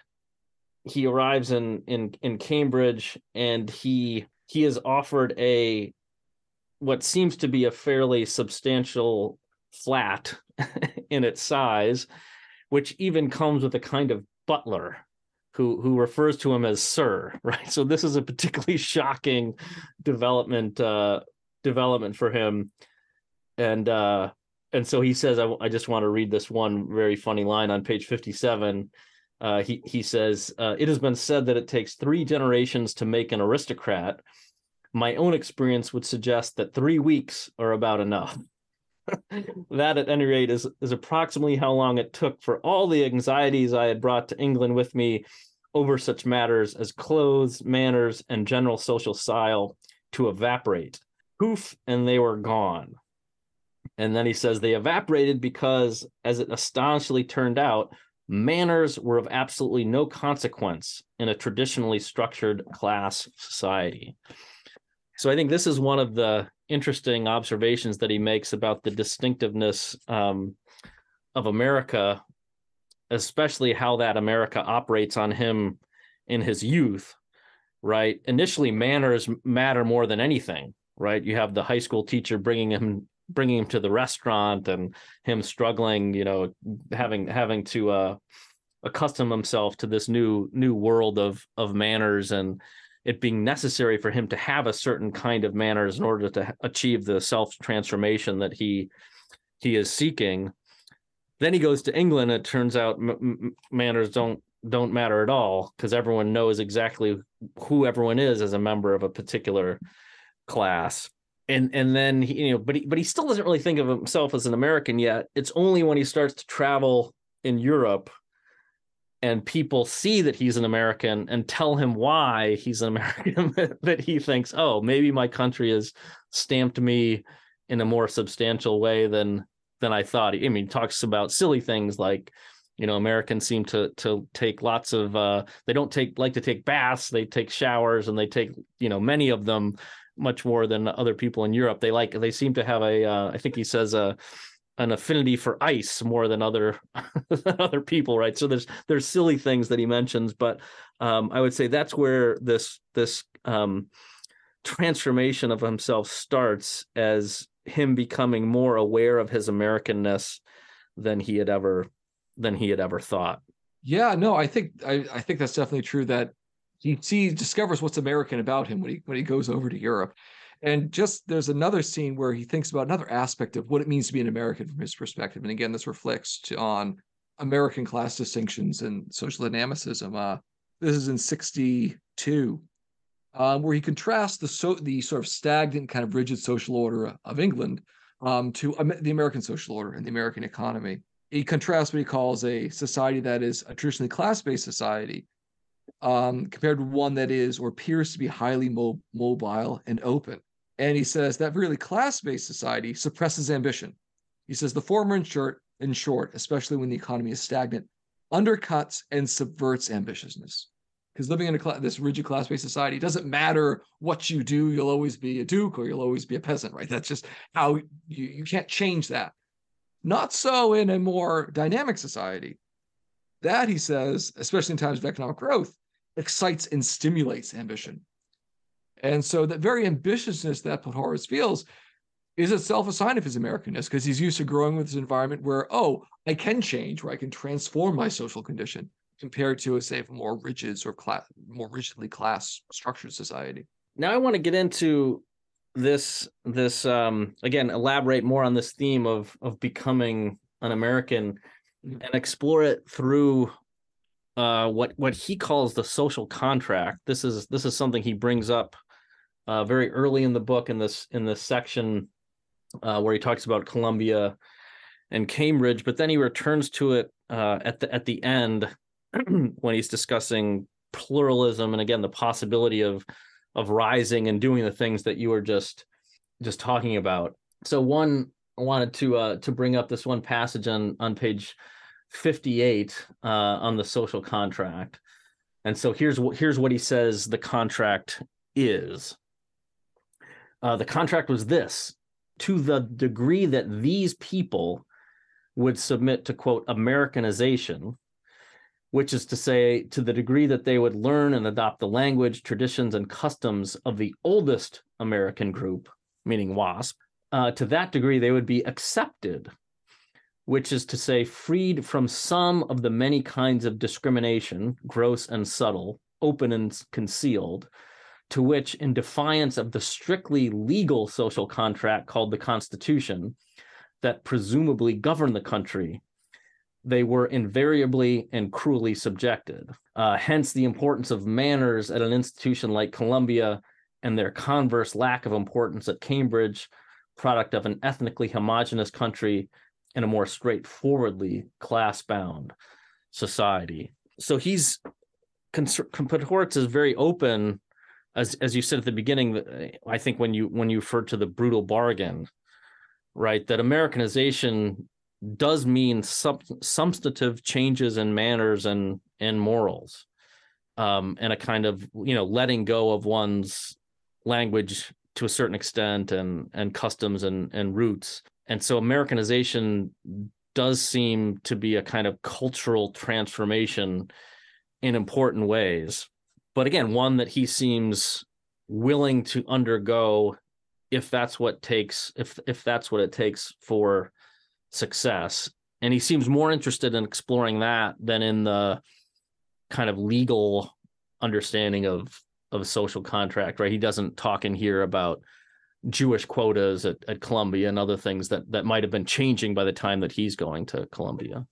he arrives in in in Cambridge and he he is offered a what seems to be a fairly substantial flat in its size, which even comes with a kind of butler who who refers to him as sir, right? So this is a particularly shocking development uh, development for him, and uh, and so he says, I, I just want to read this one very funny line on page fifty seven. Uh, he he says, uh, "It has been said that it takes three generations to make an aristocrat. My own experience would suggest that three weeks are about enough." that at any rate is is approximately how long it took for all the anxieties I had brought to England with me over such matters as clothes, manners, and general social style to evaporate. Poof, and they were gone. And then he says they evaporated because, as it astonishingly turned out, manners were of absolutely no consequence in a traditionally structured class society. So I think this is one of the interesting observations that he makes about the distinctiveness um, of America, especially how that America operates on him in his youth. Right. Initially, manners matter more than anything. Right. You have the high school teacher bringing him bringing him to the restaurant and him struggling. You know, having having to uh, accustom himself to this new new world of of manners and it being necessary for him to have a certain kind of manners in order to achieve the self transformation that he he is seeking then he goes to england it turns out m- manners don't don't matter at all because everyone knows exactly who everyone is as a member of a particular class and and then he, you know but he, but he still doesn't really think of himself as an american yet it's only when he starts to travel in europe and people see that he's an American and tell him why he's an American that he thinks, oh, maybe my country has stamped me in a more substantial way than than I thought. I mean, he talks about silly things like, you know, Americans seem to to take lots of uh they don't take like to take baths, they take showers and they take, you know, many of them much more than other people in Europe. They like they seem to have a uh, I think he says a an affinity for ice more than other than other people right so there's there's silly things that he mentions but um, i would say that's where this this um, transformation of himself starts as him becoming more aware of his americanness than he had ever than he had ever thought yeah no i think i, I think that's definitely true that he, he discovers what's american about him when he when he goes over to europe and just there's another scene where he thinks about another aspect of what it means to be an American from his perspective. And again, this reflects on American class distinctions and social dynamicism. Uh, this is in 62, um, where he contrasts the, so, the sort of stagnant, kind of rigid social order of England um, to um, the American social order and the American economy. He contrasts what he calls a society that is a traditionally class based society um, compared to one that is or appears to be highly mo- mobile and open. And he says that really class based society suppresses ambition. He says the former, in short, in short, especially when the economy is stagnant, undercuts and subverts ambitiousness. Because living in a cl- this rigid class based society doesn't matter what you do, you'll always be a duke or you'll always be a peasant, right? That's just how you, you can't change that. Not so in a more dynamic society. That, he says, especially in times of economic growth, excites and stimulates ambition. And so that very ambitiousness that Podhoretz feels is itself a sign of his Americanness because he's used to growing with this environment where, oh, I can change, where I can transform my social condition compared to a say a more rigid or class, more rigidly class structured society. Now I want to get into this this um again elaborate more on this theme of of becoming an American. And explore it through uh what what he calls the social contract. This is this is something he brings up uh, very early in the book in this in this section uh, where he talks about Columbia and Cambridge, but then he returns to it uh, at the at the end when he's discussing pluralism and again the possibility of of rising and doing the things that you were just just talking about. So one I wanted to uh, to bring up this one passage on on page 58 uh, on the social contract. And so here's what here's what he says the contract is. Uh, the contract was this to the degree that these people would submit to quote Americanization, which is to say, to the degree that they would learn and adopt the language, traditions, and customs of the oldest American group, meaning WASP, uh, to that degree, they would be accepted, which is to say, freed from some of the many kinds of discrimination, gross and subtle, open and concealed, to which, in defiance of the strictly legal social contract called the Constitution, that presumably governed the country, they were invariably and cruelly subjected. Uh, hence, the importance of manners at an institution like Columbia and their converse lack of importance at Cambridge, product of an ethnically homogenous country and a more straightforwardly class bound society. So he's Podhoretz is very open, as as you said at the beginning. I think when you when you referred to the brutal bargain, right? That Americanization does mean sub, substantive changes in manners and and morals um, and a kind of you know letting go of one's language to a certain extent and and customs and and roots and so americanization does seem to be a kind of cultural transformation in important ways. But again one that he seems willing to undergo if that's what takes if if that's what it takes for success. And he seems more interested in exploring that than in the kind of legal understanding of of social contract right? He doesn't talk in here about jewish quotas at, at columbia and other things that that might have been changing by the time that he's going to columbia.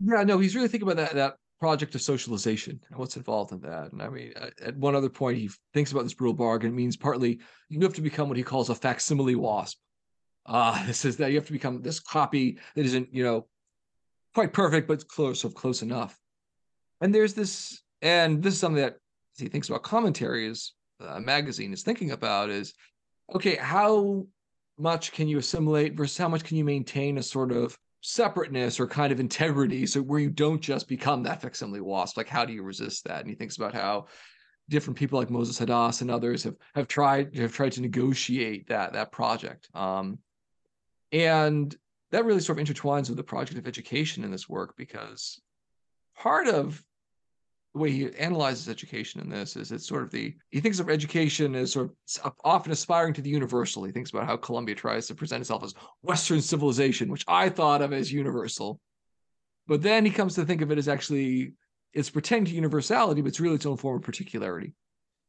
Yeah no he's really thinking about that that project of socialization and what's involved in that. And i mean at one other point he thinks about this brutal bargain it means partly you have to become what he calls a facsimile wasp. Uh, this is that you have to become this copy that isn't, you know, quite perfect, but close of close enough. And there's this, and this is something that he thinks about commentaries, uh, a magazine is thinking about is, okay, how much can you assimilate versus how much can you maintain a sort of separateness or kind of integrity so where you don't just become that facsimile wasp? Like how do you resist that? And he thinks about how different people like moses hadas and others have have tried have tried to negotiate that that project. Um and that really sort of intertwines with the project of education in this work because part of the way he analyzes education in this is it's sort of the he thinks of education as sort of often aspiring to the universal. He thinks about how Columbia tries to present itself as Western civilization, which I thought of as universal. But then he comes to think of it as actually it's pretending to universality, but it's really its own form of particularity.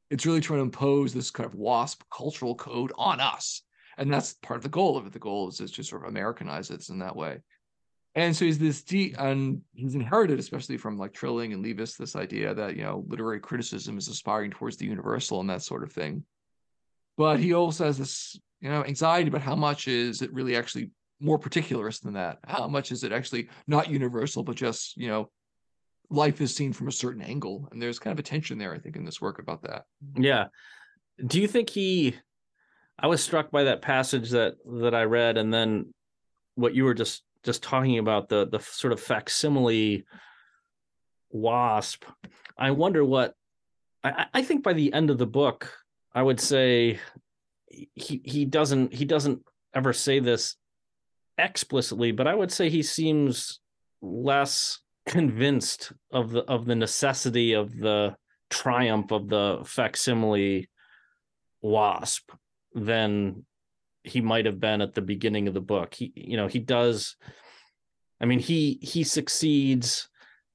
It's really trying to impose this kind of WASP cultural code on us and that's part of the goal of it. The goal is is to sort of Americanize it in that way. And so he's this deep, and he's inherited, especially from like Trilling and Leavis, this idea that you know literary criticism is aspiring towards the universal and that sort of thing. But he also has this, you know, anxiety about how much is it really actually more particularist than that? How much is it actually not universal, but just you know, life is seen from a certain angle? And there's kind of a tension there, I think, in this work about that. Yeah. Do you think he I was struck by that passage that that I read, and then what you were just just talking about the the sort of facsimile wasp. I wonder what I, I think by the end of the book, I would say he he doesn't he doesn't ever say this explicitly, but I would say he seems less convinced of the of the necessity of the triumph of the facsimile wasp than he might have been at the beginning of the book. He, you know, he does. I mean, he he succeeds.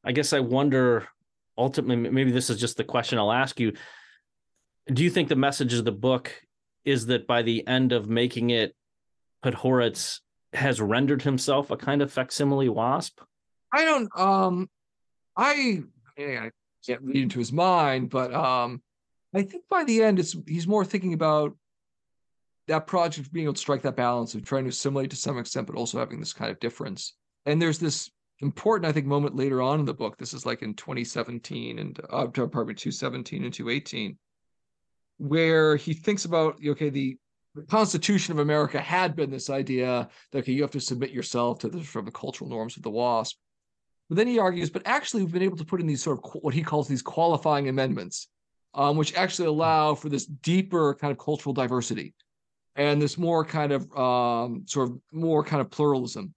I guess I wonder. Ultimately, maybe this is just the question I'll ask you. Do you think the message of the book is that by the end of making it, Podhoretz has rendered himself a kind of facsimile wasp? I don't. Um, I, I can't read into his mind, but um, I think by the end, it's he's more thinking about that project being able to strike that balance of trying to assimilate to some extent, but also having this kind of difference. And there's this important, I think, moment later on in the book. This is like in 2017 and uh, pardon 217 and 218, where he thinks about okay, the Constitution of America had been this idea that okay, you have to submit yourself to the from the cultural norms of the WASP. But then he argues, but actually, we've been able to put in these sort of what he calls these qualifying amendments, um, which actually allow for this deeper kind of cultural diversity and this more kind of um, sort of more kind of pluralism.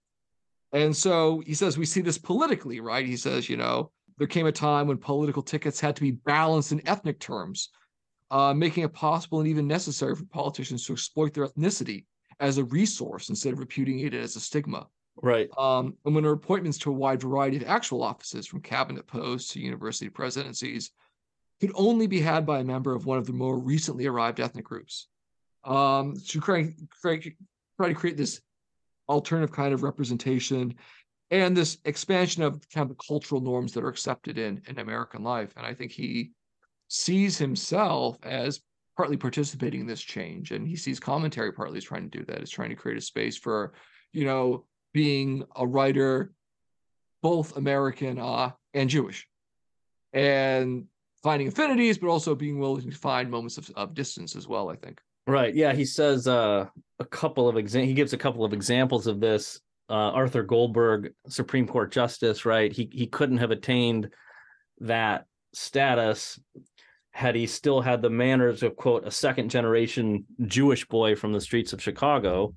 And so he says we see this politically, right? He says, you know, there came a time when political tickets had to be balanced in ethnic terms, uh, making it possible and even necessary for politicians to exploit their ethnicity as a resource instead of repudiating it as a stigma. Right. Um, and when there appointments to a wide variety of actual offices, from cabinet posts to university presidencies, could only be had by a member of one of the more recently arrived ethnic groups. Um, to try, try, try to create this alternative kind of representation and this expansion of kind of the cultural norms that are accepted in, in American life. And I think he sees himself as partly participating in this change. And he sees commentary partly as trying to do that, is trying to create a space for, you know, being a writer, both American uh, and Jewish. And finding affinities, but also being willing to find moments of, of distance as well, I think. Right. Yeah. He says uh, a couple of exa- he gives a couple of examples of this. Uh, Arthur Goldberg, Supreme Court Justice, right? He he couldn't have attained that status had he still had the manners of quote a second generation Jewish boy from the streets of Chicago.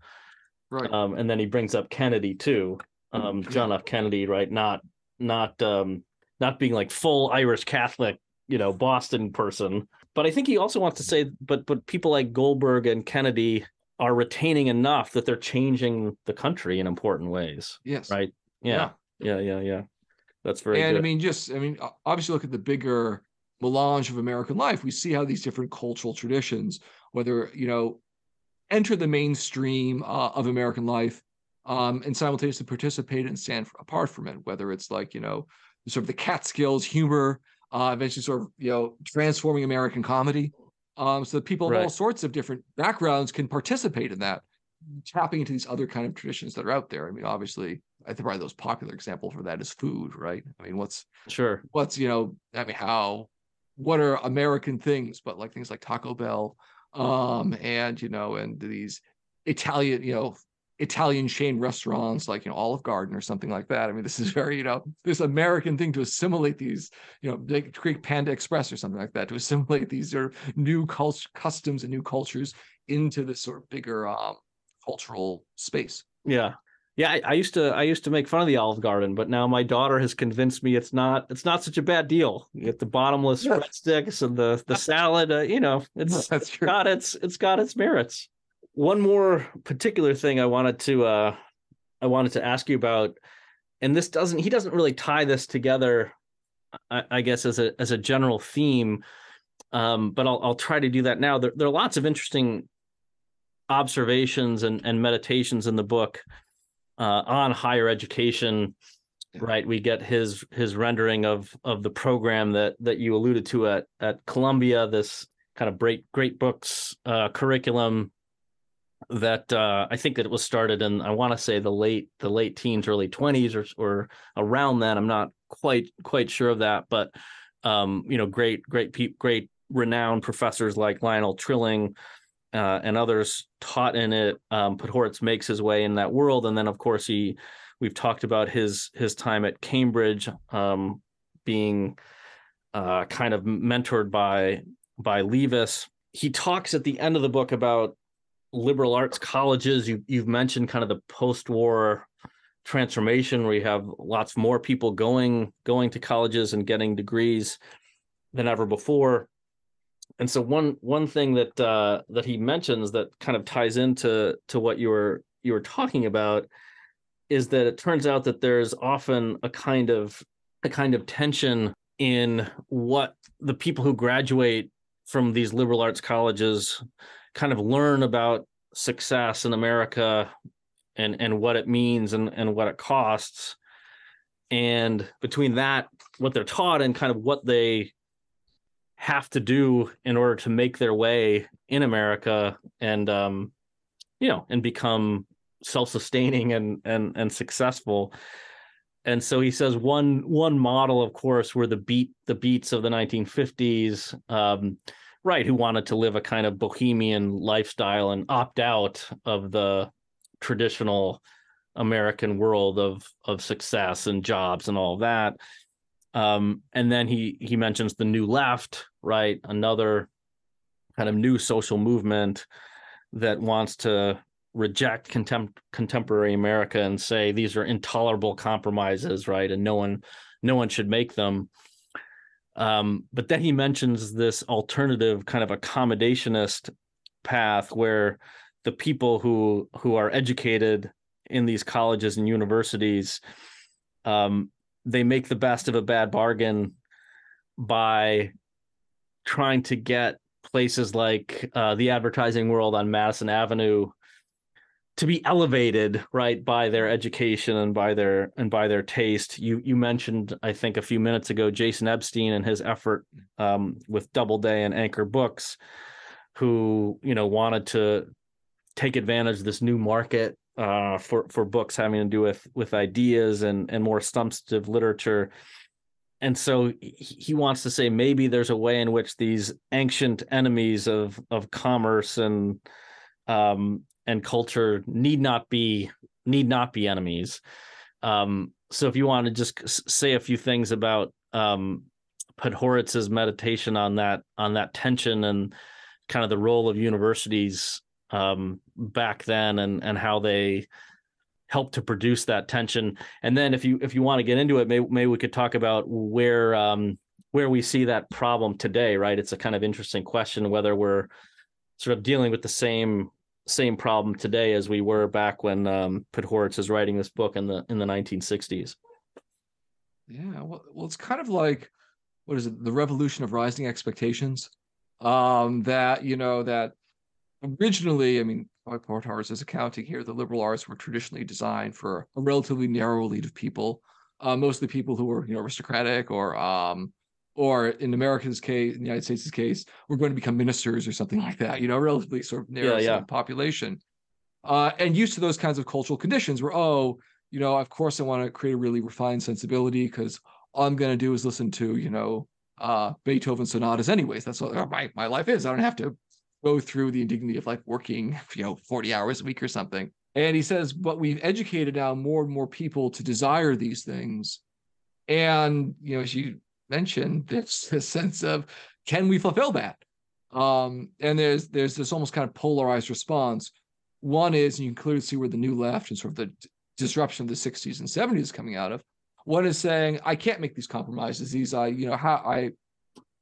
Right. Um, and then he brings up Kennedy too, um, John F. Kennedy, right? Not not um, not being like full Irish Catholic, you know, Boston person. But I think he also wants to say, but but people like Goldberg and Kennedy are retaining enough that they're changing the country in important ways. Yes. Right. Yeah. Yeah. Yeah. Yeah. yeah. That's very. And good. I mean, just I mean, obviously, look at the bigger melange of American life. We see how these different cultural traditions, whether you know, enter the mainstream uh, of American life, um, and simultaneously participate and stand apart from it. Whether it's like you know, sort of the Catskills humor, uh, eventually sort of you know transforming American comedy, um, so that people of all sorts of different backgrounds can participate in that, tapping into these other kind of traditions that are out there. I mean, obviously, I think probably the most popular example for that is food, right? I mean, what's sure. what's you know, I mean, how what are American things, but like things like Taco Bell, um, and you know, and these Italian, you know, Italian chain restaurants like you know Olive Garden or something like that. I mean, this is very you know this American thing to assimilate these you know they create Panda Express or something like that to assimilate these sort of new cult- customs and new cultures into this sort of bigger um, cultural space. Yeah. Yeah, I, I used to I used to make fun of the Olive Garden, but now my daughter has convinced me it's not it's not such a bad deal. You get the bottomless Yeah. breadsticks and the the salad. Uh, you know, it's That's true. got its it's got its merits. One more particular thing I wanted to uh I wanted to ask you about, and this doesn't he doesn't really tie this together, I, I guess as a as a general theme, um, but I'll I'll try to do that now. There there are lots of interesting observations and and meditations in the book uh, on higher education. Yeah. Right, we get his his rendering of of the program that that you alluded to at at Columbia. This kind of great great books uh, curriculum that uh, I think that it was started in I want to say the late the late teens, early twenties, or or around that. I'm not quite quite sure of that, but um, you know, great great pe- great renowned professors like Lionel Trilling uh, and others taught in it. Um, Podhoretz makes his way in that world, and then of course he we've talked about his his time at Cambridge, um, being uh, kind of mentored by by Leavis. He talks at the end of the book about liberal arts colleges. You you've mentioned kind of the post-war transformation where you have lots more people going going to colleges and getting degrees than ever before. And so one one thing that uh, that he mentions that kind of ties into to what you were you were talking about is that it turns out that there's often a kind of a kind of tension in what the people who graduate from these liberal arts colleges kind of learn about success in America and and what it means and and what it costs. And between that what they're taught and kind of what they have to do in order to make their way in America and um you know and become self-sustaining and and and successful. And so he says one one model of course were the beat the beats of the 1950s um right who wanted to live a kind of bohemian lifestyle and opt out of the traditional american world of of success and jobs and all that um and then he he mentions the new left right another kind of new social movement that wants to reject contem- contemporary America and say these are intolerable compromises, right? And no one no one should make them. Um, but then he mentions this alternative kind of accommodationist path where the people who who are educated in these colleges and universities um, they make the best of a bad bargain by trying to get places like uh, the advertising world on Madison Avenue to be elevated right by their education and by their and by their taste. You you mentioned i think a few minutes ago jason epstein and his effort um, with doubleday and anchor books who you know wanted to take advantage of this new market uh, for for books having to do with with ideas and and more substantive literature. And so he wants to say maybe there's a way in which these ancient enemies of of commerce and um, and culture need not be need not be enemies. Um, so if you want to just say a few things about um, Podhoretz's meditation on that on that tension and kind of the role of universities um, back then and and how they helped to produce that tension. And then if you if you want to get into it, maybe maybe we could talk about where um, where we see that problem today. Right, it's a kind of interesting question whether we're sort of dealing with the same same problem today as we were back when um, Podhoretz is writing this book in the in the 1960s. Yeah, well, well, it's kind of like what is it? The revolution of rising expectations. Um, that you know that originally, I mean, by is accounting here, the liberal arts were traditionally designed for a relatively narrow elite of people, uh, mostly people who were you know aristocratic or um, or in America's case, in the United States' case, we're going to become ministers or something like that, you know, relatively sort of narrow yeah, yeah. population. Uh, and used to those kinds of cultural conditions where, oh, you know, of course I want to create a really refined sensibility because all I'm going to do is listen to, you know, uh, Beethoven sonatas anyways. That's what my, my life is. I don't have to go through the indignity of like working, you know, 40 hours a week or something. And he says, but we've educated now more and more people to desire these things. And, you know, as you mentioned, this sense of can we fulfill that? Um, and there's there's this almost kind of polarized response. One is, and you can clearly see where the new left and sort of the disruption of the 60s and 70s is coming out of. One is saying, I can't make these compromises. These I, you know, how I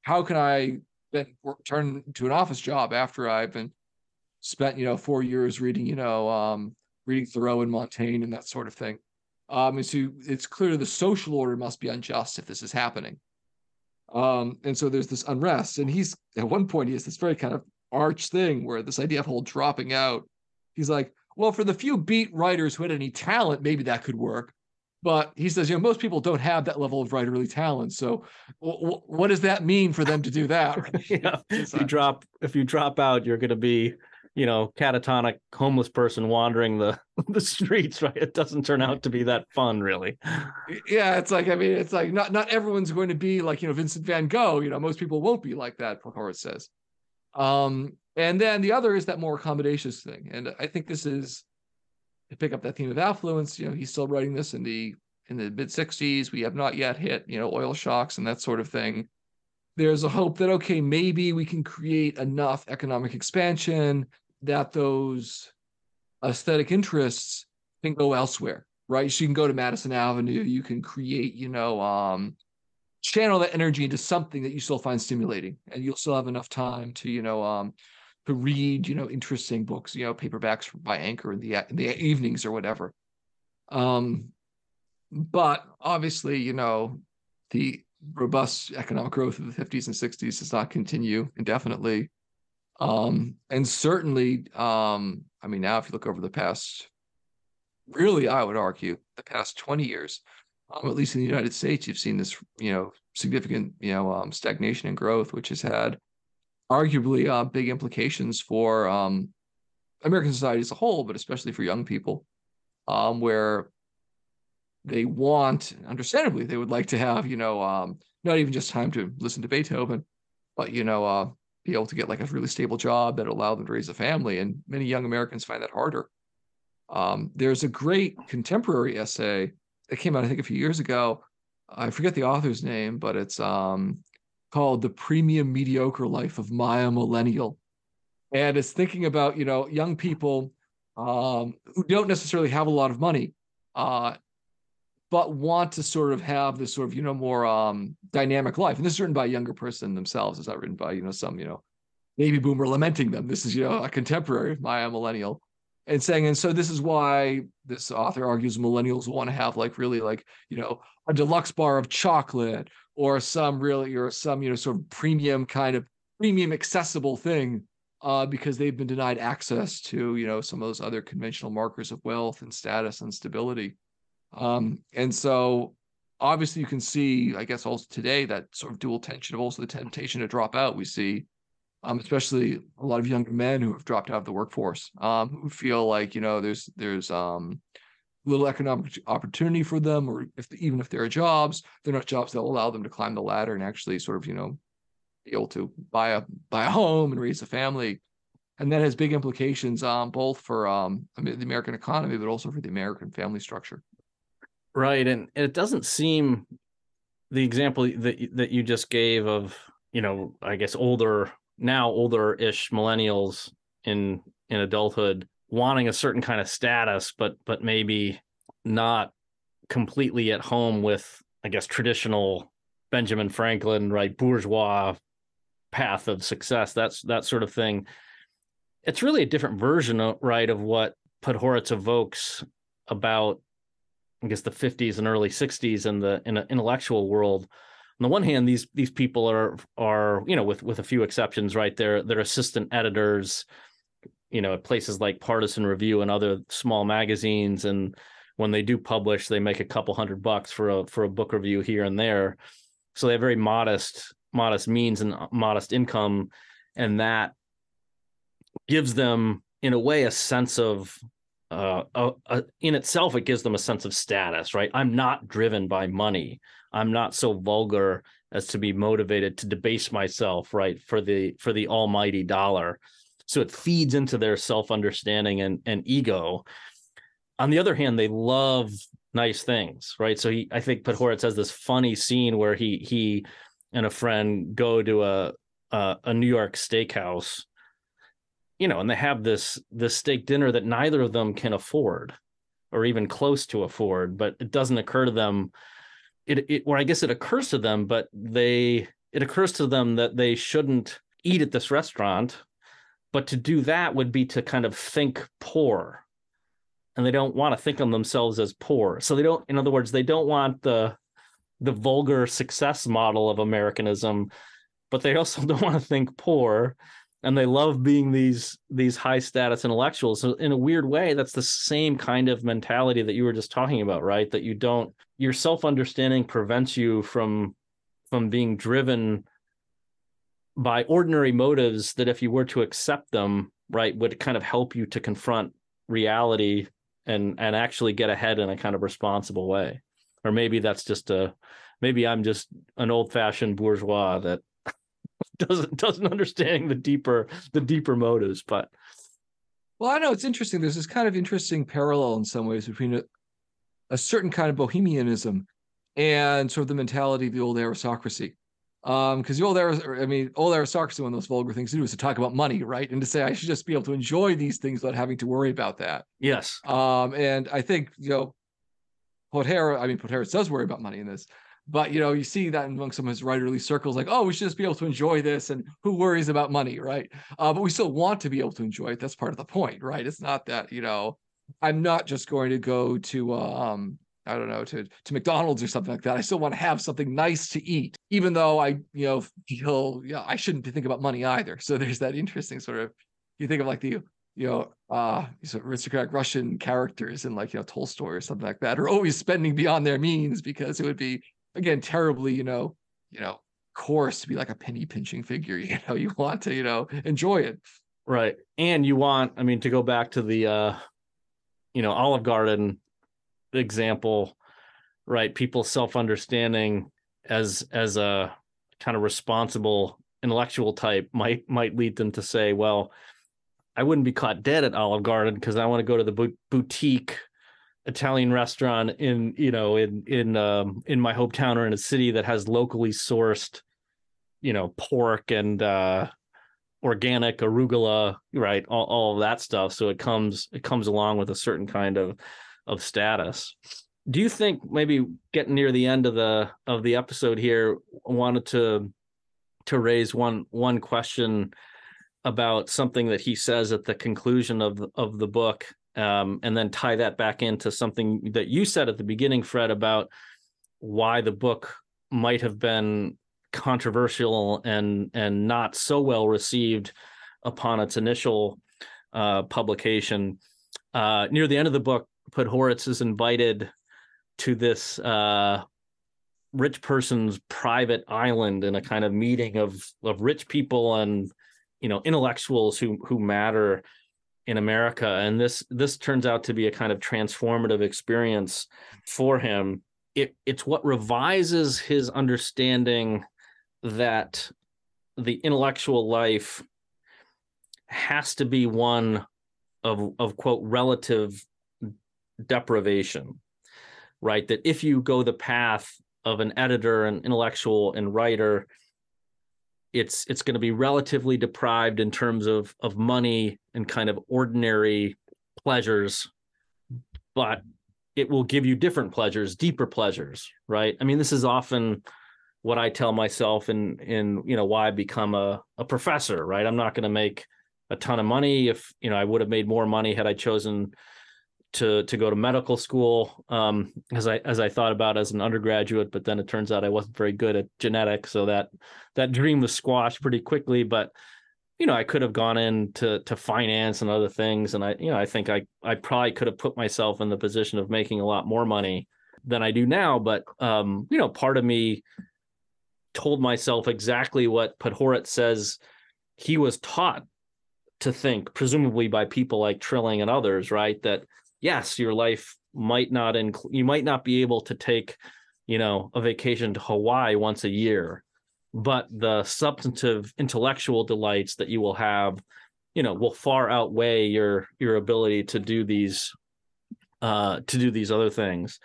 how can I then turn to an office job after I've been spent, you know, four years reading, you know, um, reading Thoreau and Montaigne and that sort of thing. Um, and so it's clear the social order must be unjust if this is happening. Um, and so there's this unrest. And he's at one point he has this very kind of arch thing where this idea of whole dropping out. He's like, well, for the few beat writers who had any talent, maybe that could work. But he says, you know, most people don't have that level of writerly talent. So, w- w- what does that mean for them to do that? yeah. if you drop if you drop out, you're going to be you know catatonic homeless person wandering the the streets right? It doesn't turn out to be that fun really. Yeah it's like i mean it's like not not everyone's going to be like you know vincent van gogh you know most people won't be like that podhoretz says. Um and then the other is that more accommodations thing and i think this is to pick up that theme of affluence you know he's still writing this in the in the mid 60s we have not yet hit you know oil shocks and that sort of thing. There's a hope that okay maybe we can create enough economic expansion that those aesthetic interests can go elsewhere right so you can go to madison avenue you can create you know um channel that energy into something that you still find stimulating and you'll still have enough time to you know um to read you know interesting books you know paperbacks by anchor in the in the evenings or whatever um but obviously you know the robust economic growth of the 50s and 60s does not continue indefinitely. Um, and certainly, um, I mean, now if you look over the past, really, I would argue the past 20 years, um, at least in the United States, you've seen this, you know, significant, you know, um, stagnation and growth, which has had arguably uh, big implications for um, American society as a whole, but especially for young people, um, where they want, understandably, they would like to have, you know, um, not even just time to listen to Beethoven, but you know, uh, be able to get like a really stable job that allow them to raise a family. And many young Americans find that harder. Um, there's a great contemporary essay that came out, I think, a few years ago. I forget the author's name, but it's um, called "The Premium Mediocre Life of Maya Millennial," and it's thinking about you know young people um, who don't necessarily have a lot of money, uh, but want to sort of have this sort of you know more um, dynamic life. And this is written by a younger person themselves. It's not written by you know some you know baby boomer lamenting them. This is you know a contemporary my millennial and saying, and so this is why this author argues millennials want to have like really like, you know, a deluxe bar of chocolate or some really or some, you know, sort of premium kind of premium accessible thing uh, because they've been denied access to, you know, some of those other conventional markers of wealth and status and stability. Um, and so obviously you can see, I guess also today that sort of dual tension of also the temptation to drop out. We see um, especially a lot of younger men who have dropped out of the workforce, um, who feel like you know there's there's um, little economic opportunity for them, or if even if there are jobs, they're not jobs that will allow them to climb the ladder and actually sort of you know be able to buy a buy a home and raise a family, and that has big implications um, both for um, the American economy, but also for the American family structure. Right, and it doesn't seem the example that that you just gave of you know I guess older now older-ish millennials in in adulthood wanting a certain kind of status but but maybe not completely at home with i guess traditional benjamin franklin right bourgeois path of success that's that sort of thing. It's really a different version right of what podhoretz evokes about i guess the 50s and early 60s in the in an intellectual world on the one hand, these these people are are you know with with a few exceptions, right? They're they're assistant editors, you know, at places like Partisan Review and other small magazines, and when they do publish, they make a couple hundred bucks for a for a book review here and there. So they have very modest modest means and uh, modest income, and that gives them in a way a sense of uh, uh, uh, in itself it gives them a sense of status right i'm not driven by money I'm not so vulgar as to be motivated to debase myself, right, for the for the almighty dollar. So it feeds into their self-understanding and, and ego. On the other hand, they love nice things, right? So he I think Podhoretz has this funny scene where he he and a friend go to a a, a New York steakhouse, you know, and they have this this steak dinner that neither of them can afford or even close to afford, but it doesn't occur to them it, it or I guess it occurs to them, but they it occurs to them that they shouldn't eat at this restaurant, but to do that would be to kind of think poor. And they don't want to think of themselves as poor. So they don't, in other words, they don't want the the vulgar success model of Americanism, but they also don't want to think poor and they love being these these high status intellectuals. So in a weird way that's the same kind of mentality that you were just talking about right? That you don't your self understanding prevents you from from being driven by ordinary motives that if you were to accept them right would kind of help you to confront reality and and actually get ahead in a kind of responsible way. Or maybe that's just a maybe i'm just an old fashioned bourgeois that doesn't doesn't understanding the deeper the deeper motives but well i know it's interesting. There's this kind of interesting parallel in some ways between a, a certain kind of bohemianism and sort of the mentality of the old aristocracy. Um because the old aristocracy, i mean old aristocracy one of those vulgar things to do is to talk about money right? And to say i should just be able to enjoy these things without having to worry about that. Yes. Um and i think you know Podhoretz, I mean, Podhoretz does worry about money in this, but you know you see that among some of his writerly circles like oh we should just be able to enjoy this and who worries about money right? Uh, but we still want to be able to enjoy it. That's part of the point right? It's not that you know i'm not just going to go to um i don't know to to mcdonald's or something like that. I still want to have something nice to eat even though i you know feel yeah i shouldn't think about money either. So there's that interesting sort of you think of like the you know, uh, these aristocratic Russian characters in like, you know, Tolstoy or something like that are always spending beyond their means because it would be again terribly you know you know coarse to be like a penny pinching figure you know you want to you know enjoy it. Right. And you want i mean to go back to the uh you know olive garden example right? People self-understanding as as a kind of responsible intellectual type might might lead them to say well i wouldn't be caught dead at olive garden because i want to go to the boutique Italian restaurant in you know in in um, in my hometown or in a city that has locally sourced, you know, pork and uh, organic arugula, right? All, all of that stuff. So it comes it comes along with a certain kind of of status. Do you think maybe getting near the end of the of the episode here, wanted to to raise one one question about something that he says at the conclusion of of the book, um, and then tie that back into something that you said at the beginning, Fred, about why the book might have been controversial and and not so well received upon its initial uh, publication. Uh, near the end of the book, Podhoretz is invited to this uh, rich person's private island in a kind of meeting of of rich people and you know intellectuals who who matter in America. And this this turns out to be a kind of transformative experience for him. It it's what revises his understanding that the intellectual life has to be one of of quote relative deprivation right that if you go the path of an editor an intellectual and writer it's it's going to be relatively deprived in terms of of money and kind of ordinary pleasures but it will give you different pleasures deeper pleasures right i mean this is often what I tell myself in in you know why I become a a professor, right? I'm not going to make a ton of money if you know I would have made more money had I chosen to to go to medical school um, as I as I thought about as an undergraduate, but then it turns out I wasn't very good at genetics, so that that dream was squashed pretty quickly. But you know, I could have gone into to finance and other things, and I you know I think I I probably could have put myself in the position of making a lot more money than I do now. But um, you know, part of me told myself exactly what Podhoretz says he was taught to think, presumably by people like Trilling and others, right? That yes, your life might not include, you might not be able to take, you know, a vacation to Hawaii once a year, but the substantive intellectual delights that you will have, you know, will far outweigh your your ability to do these uh to do these other things.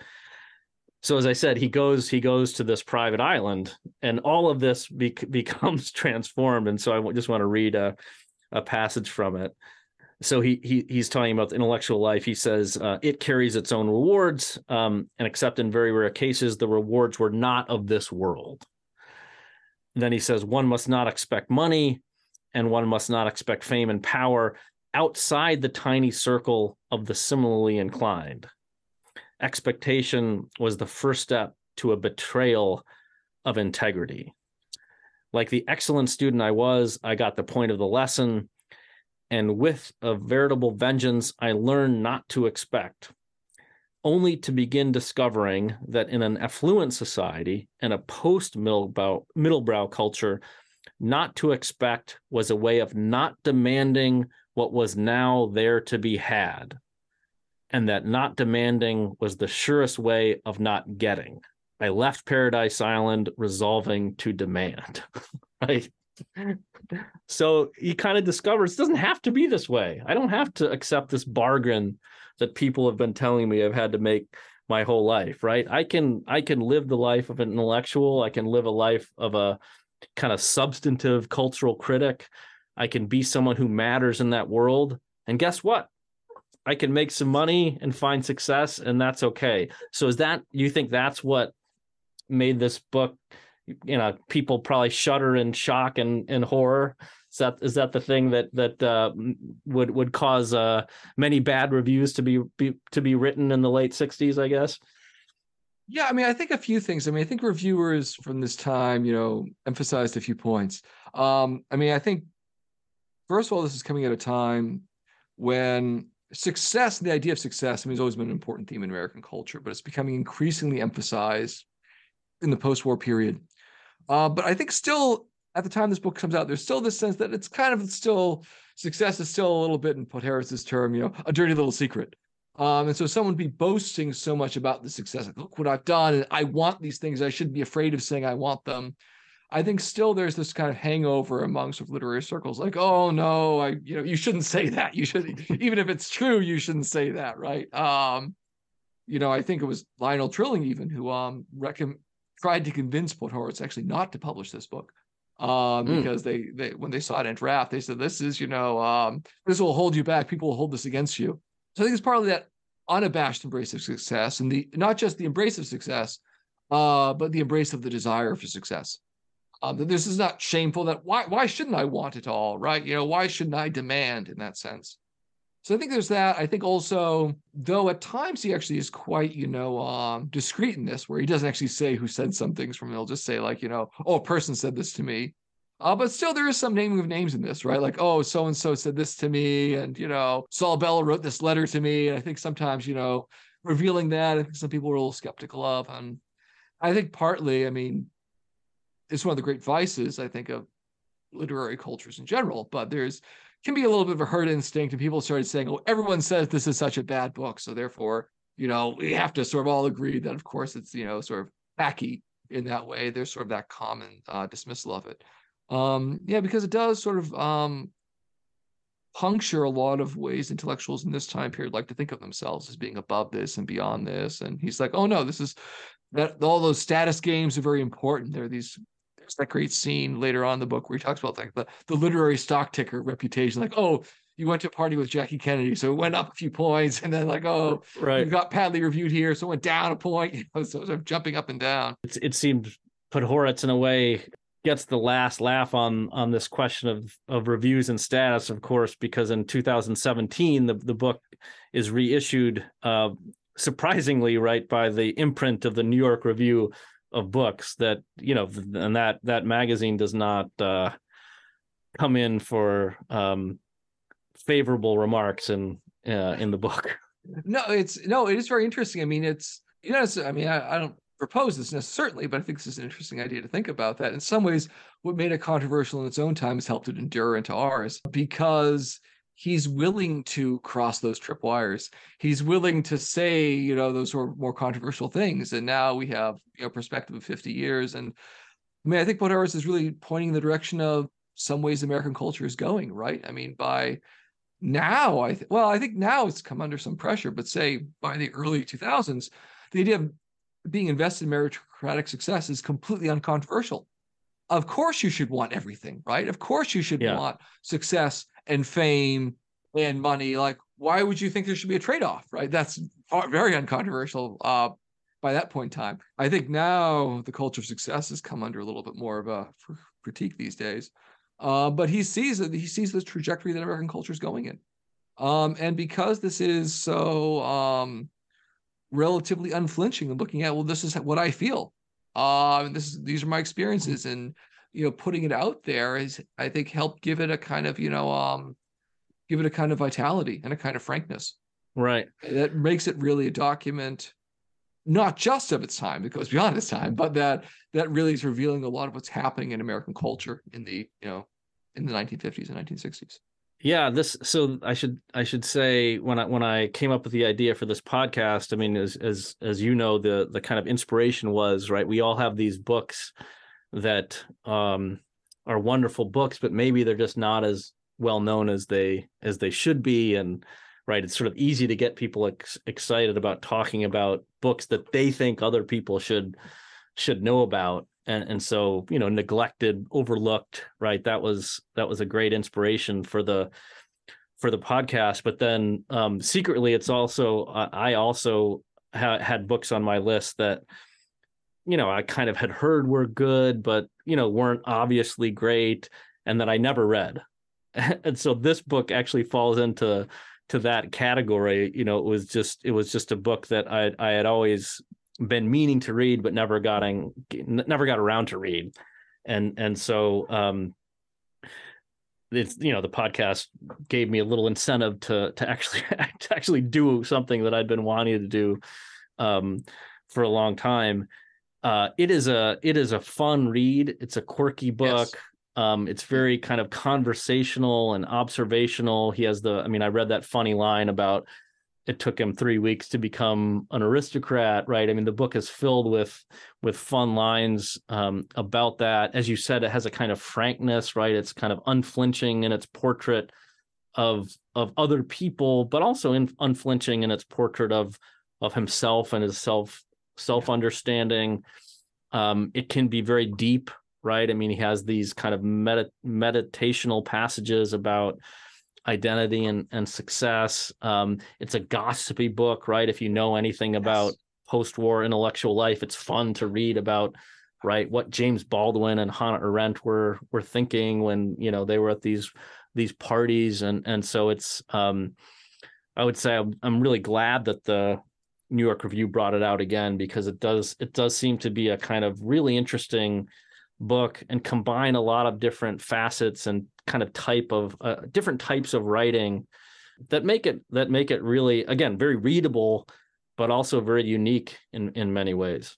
So as i said he goes he goes to this private island and all of this be- becomes transformed and so i just want to read a, a passage from it so he, he he's talking about the intellectual life he says uh, it carries its own rewards um, and except in very rare cases the rewards were not of this world and then he says one must not expect money and one must not expect fame and power outside the tiny circle of the similarly inclined expectation was the first step to a betrayal of integrity. Like the excellent student I was, I got the point of the lesson. And with a veritable vengeance, I learned not to expect, only to begin discovering that in an affluent society and a post middlebrow, middlebrow culture, not to expect was a way of not demanding what was now there to be had and that not demanding was the surest way of not getting. I left Paradise Island resolving to demand. right. So he kind of discovers it doesn't have to be this way. I don't have to accept this bargain that people have been telling me I've had to make my whole life, right? I can I can live the life of an intellectual, I can live a life of a kind of substantive cultural critic. I can be someone who matters in that world. And guess what? I can make some money and find success, and that's okay. So is that you think that's what made this book? You know, people probably shudder in shock and, and horror. Is that is that the thing that that uh, would would cause uh, many bad reviews to be, be to be written in the late '60s? I guess. Yeah, I mean, I think a few things. I mean, I think reviewers from this time, you know, emphasized a few points. Um, I mean, I think first of all, this is coming at a time when success, the idea of success, I mean, has always been an important theme in American culture, but it's becoming increasingly emphasized in the post-war period. Uh, but I think still, at the time this book comes out, there's still this sense that it's kind of still success is still a little bit, in Podhoretz's term, you know, a dirty little secret. Um, and so someone be boasting so much about the success, like, look what I've done, and I want these things. I shouldn't be afraid of saying I want them. I think still there's this kind of hangover among sort of literary circles, like, oh no, I, you know, you shouldn't say that. You should, even if it's true, you shouldn't say that, right? Um, you know, I think it was Lionel Trilling even who um tried to convince Podhoretz actually not to publish this book. um, mm. because they they when they saw it in draft, they said this is you know um, this will hold you back. People will hold this against you. So I think it's partly that unabashed embrace of success and the not just the embrace of success, uh, but the embrace of the desire for success. Um, that this is not shameful. That why why shouldn't I want it all, right? You know, why shouldn't I demand in that sense? So I think there's that. I think also, though at times he actually is quite, you know, um, discreet in this, where he doesn't actually say who said some things from. him. He'll just say like, you know, oh, a person said this to me. Uh, but still, there is some naming of names in this, right? Like, oh, so and so said this to me, and you know, Saul Bellow wrote this letter to me. And I think sometimes, you know, revealing that, I think some people are a little skeptical of. And I think partly, I mean, it's one of the great vices, I think, of literary cultures in general. But there's can be a little bit of a herd instinct, and people started saying, "Oh, everyone says this is such a bad book, so therefore, you know, we have to sort of all agree that, of course, it's you know sort of hacky in that way." There's sort of that common uh, dismissal of it. Um, yeah, because it does sort of um, puncture a lot of ways intellectuals in this time period like to think of themselves as being above this and beyond this. And he's like, "Oh no, this is that all those status games are very important. There are these there's that great scene later on in the book where he talks about like the, the literary stock ticker reputation, like, oh, you went to a party with Jackie Kennedy, so it went up a few points, and then like, oh, right, you got Padley reviewed here, so it went down a point, you know, so sort of jumping up and down. It's, it seemed Podhoretz in a way gets the last laugh on on this question of of reviews and status, of course, because in 2017 the the book is reissued, uh, surprisingly, right by the imprint of the New York Review of books that you know and that that magazine does not uh, come in for um, favorable remarks in uh, in the book. No it's no it is very interesting. I mean it's you know i mean I, I don't propose this necessarily but i think this is an interesting idea to think about that. In some ways what made it controversial in its own time has helped it endure into ours because he's willing to cross those tripwires. He's willing to say, you know, those sort of more controversial things. And now we have, you know, perspective of 50 years. And I mean, I think Podhoretz is really pointing in the direction of some ways American culture is going, right? I mean, by now, I th- well, I think now it's come under some pressure, but say by the early 2000s, the idea of being invested in meritocratic success is completely uncontroversial. Of course, you should want everything, right? Of course, you should yeah. want success and fame and money. Like, why would you think there should be a trade off, right? That's very uncontroversial uh, by that point in time. I think now the culture of success has come under a little bit more of a critique these days. Uh, but he sees. He sees the trajectory that American culture is going in, um, and because this is so um, relatively unflinching and looking at, well, this is what I feel. Uh, this is, these are my experiences, and you know putting it out there is i think helped give it a kind of you know um give it a kind of vitality and a kind of frankness. Right. That makes it really a document not just of its time it goes beyond its time but that that really is revealing a lot of what's happening in american culture in the you know in the 1950s and 1960s yeah this so i should i should say when i when i came up with the idea for this podcast i mean as as as you know the the kind of inspiration was right we all have these books that um, are wonderful books, but maybe they're just not as well known as they as they should be. And right, it's sort of easy to get people ex- excited about talking about books that they think other people should should know about. And and so you know, neglected, overlooked. Right, that was that was a great inspiration for the for the podcast. But then um, secretly, it's also I also ha- had books on my list that you know, I kind of had heard were good, but you know, weren't obviously great, and that I never read. and so this book actually falls into to that category. You know, it was just it was just a book that I I had always been meaning to read, but never gotten never got around to read. And and so um it's you know the podcast gave me a little incentive to to actually to actually do something that I'd been wanting to do um for a long time uh, it is a it is a fun read. It's a quirky book. Yes. Um, it's very kind of conversational and observational. He has the, I mean, I read that funny line about it took him three weeks to become an aristocrat, right? I mean, the book is filled with with fun lines um, about that. As you said, it has a kind of frankness, right? It's kind of unflinching in its portrait of of other people, but also in, unflinching in its portrait of of himself and his self self understanding. Um, it can be very deep, right? I mean, he has these kind of medit- meditational passages about identity and, and success. Um, it's a gossipy book, right? If you know anything about yes. post-war intellectual life, it's fun to read about, right, what James Baldwin and Hannah Arendt were were thinking when you know they were at these these parties, and and so it's. Um, I would say I'm, I'm really glad that the New York Review brought it out again because it does it does seem to be a kind of really interesting book and combine a lot of different facets and kind of type of uh, different types of writing that make it that make it really again very readable but also very unique in in many ways.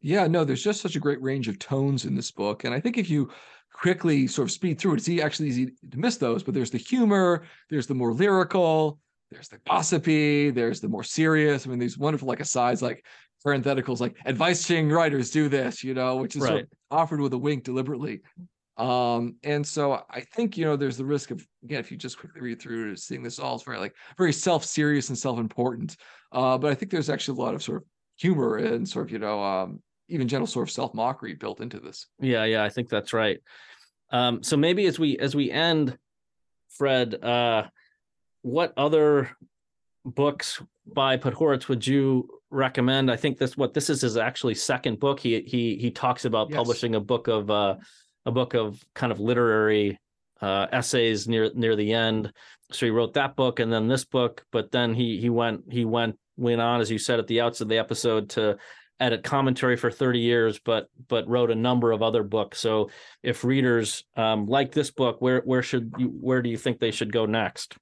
Yeah no there's just such a great range of tones in this book. And i think if you quickly sort of speed through it it's actually easy to miss those but there's the humor there's the more lyrical there's the gossipy there's the more serious. I mean these wonderful like asides like parentheticals like advice to writers do this you know which is right. sort of offered with a wink deliberately. Um and so i think you know there's the risk of again if you just quickly read through seeing this all is very like very self-serious and self-important. Uh but i think there's actually a lot of sort of humor and sort of you know um even gentle sort of self-mockery built into this. Yeah yeah i think that's right. Um so maybe as we as we end fred uh what other books by Podhoretz would you recommend? I think this what this is his actually second book. He he he talks about yes. publishing a book of uh, a book of kind of literary uh, essays near near the end. So he wrote that book and then this book, but then he he went he went went on as you said at the outset of the episode to edit commentary for 30 years but but wrote a number of other books so if readers um, like this book where where should you where do you think they should go next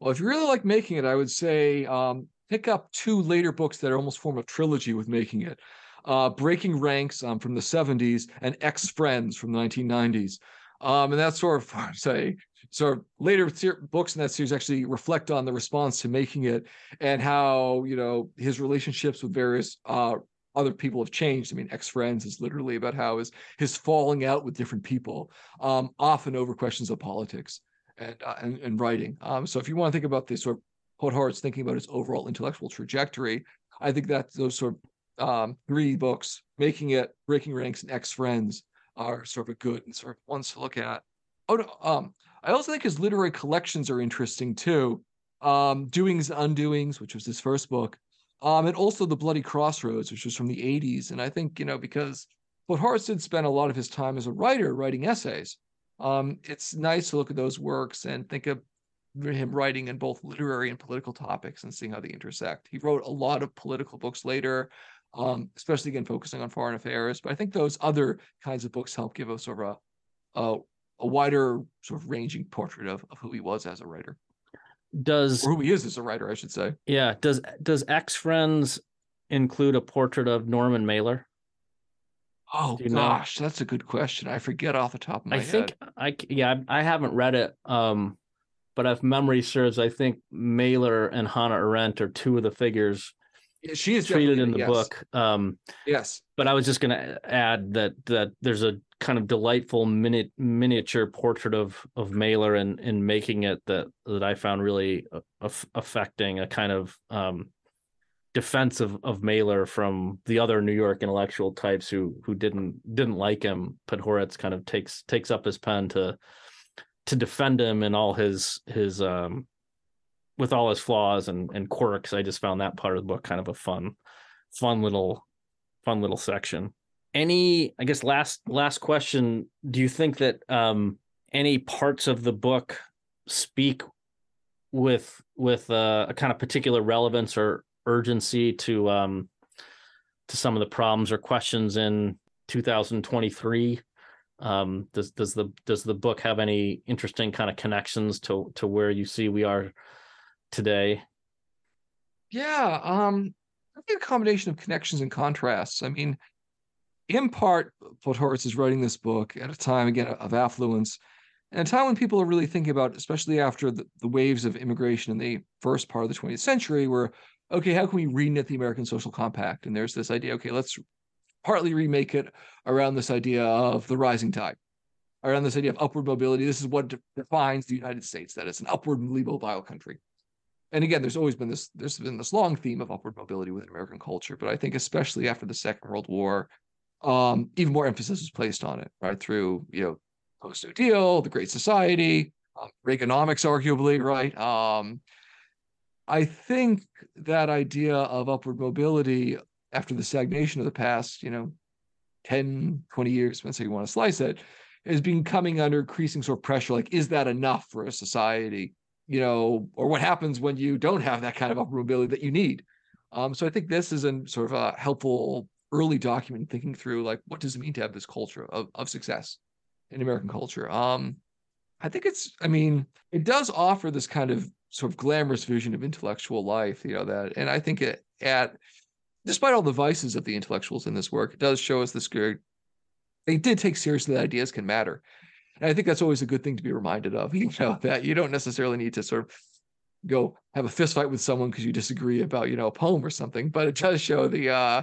well, if you really like making it, I would say um, pick up two later books that are almost form a trilogy with making it. Uh, Breaking Ranks um, from the 70s and Ex Friends from the 1990s. Um, and that's sort of say sort of later books in that series actually reflect on the response to making it and how you know his relationships with various uh, other people have changed. I mean, ex friends is literally about how his his falling out with different people, um, often over questions of politics and, uh, and, and writing. Um, so if you want to think about this sort of Podhoretz thinking about his overall intellectual trajectory, I think that those sort of um, three books, Making It, Breaking Ranks, and Ex Friends, are sort of a good and sort of ones to look at. Oh, no, um, I also think his literary collections are interesting too. Um, Doings and Undoings, which was his first book, um, and also The Bloody Crossroads, which was from the 80s. And I think, you know, because Podhoretz did spend a lot of his time as a writer writing essays um, it's nice to look at those works and think of him writing in both literary and political topics and seeing how they intersect. He wrote a lot of political books later, um, especially again focusing on foreign affairs. But I think those other kinds of books help give us sort of a, a, a wider sort of ranging portrait of, of who he was as a writer. Does or who he is as a writer, I should say. Yeah. Does does Ex Friends include a portrait of Norman Mailer? Oh gosh, know? that's a good question. I forget off the top of my head. I head. think I yeah, I haven't read it. Um, but if memory serves, I think Mailer and Hannah Arendt are two of the figures she is treated in the yes. book. Um, yes. But I was just going to add that that there's a kind of delightful mini- miniature portrait of of Mailer and in, in making it that that I found really uh, affecting a kind of um, defense of, of Mailer from the other New York intellectual types who who didn't didn't like him. Podhoretz kind of takes takes up his pen to to defend him and all his his um with all his flaws and and quirks. I just found that part of the book kind of a fun fun little fun little section. Any I guess last last question, do you think that um any parts of the book speak with with uh, a kind of particular relevance or urgency to um, to some of the problems or questions in 2023? Um, does does the does the book have any interesting kind of connections to to where you see we are today? Yeah, um, I think a combination of connections and contrasts. I mean, in part, Podhoretz is writing this book at a time again of affluence, and a time when people are really thinking about, especially after the, the waves of immigration in the first part of the 20th century, where okay, how can we reknit the American Social Compact? And there's this idea, okay, let's partly remake it around this idea of the rising tide, around this idea of upward mobility. This is what defines the United States, that it's an upwardly mobile country. And again, there's always been this, there's been this long theme of upward mobility within American culture, but I think especially after the Second World War, um, even more emphasis was placed on it, right? Through, you know, post New Deal, the Great Society, um, Reaganomics, arguably, right? Um, I think that idea of upward mobility after the stagnation of the past, you know, 10, 20 years, depends how you want to slice it, is being coming under increasing sort of pressure. Like, is that enough for a society? You know, or what happens when you don't have that kind of upward mobility that you need? Um, so I think this is a sort of a helpful early document thinking through like what does it mean to have this culture of, of success in American culture. Um, I think it's, I mean, it does offer this kind of sort of glamorous vision of intellectual life, you know, that, and I think it at, despite all the vices of the intellectuals in this work, it does show us this good, they did take seriously that ideas can matter. And I think that's always a good thing to be reminded of, you know, that you don't necessarily need to sort of go have a fist fight with someone because you disagree about, you know, a poem or something, but it does show the, uh,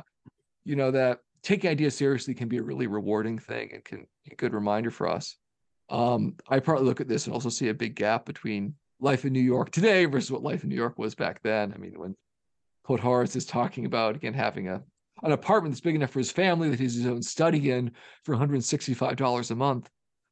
you know, that taking ideas seriously can be a really rewarding thing and can a good reminder for us. Um, I partly look at this and also see a big gap between life in New York today versus what life in New York was back then. I mean, when Podhoretz is talking about again having a an apartment that's big enough for his family that he's his own study in for $165 a month.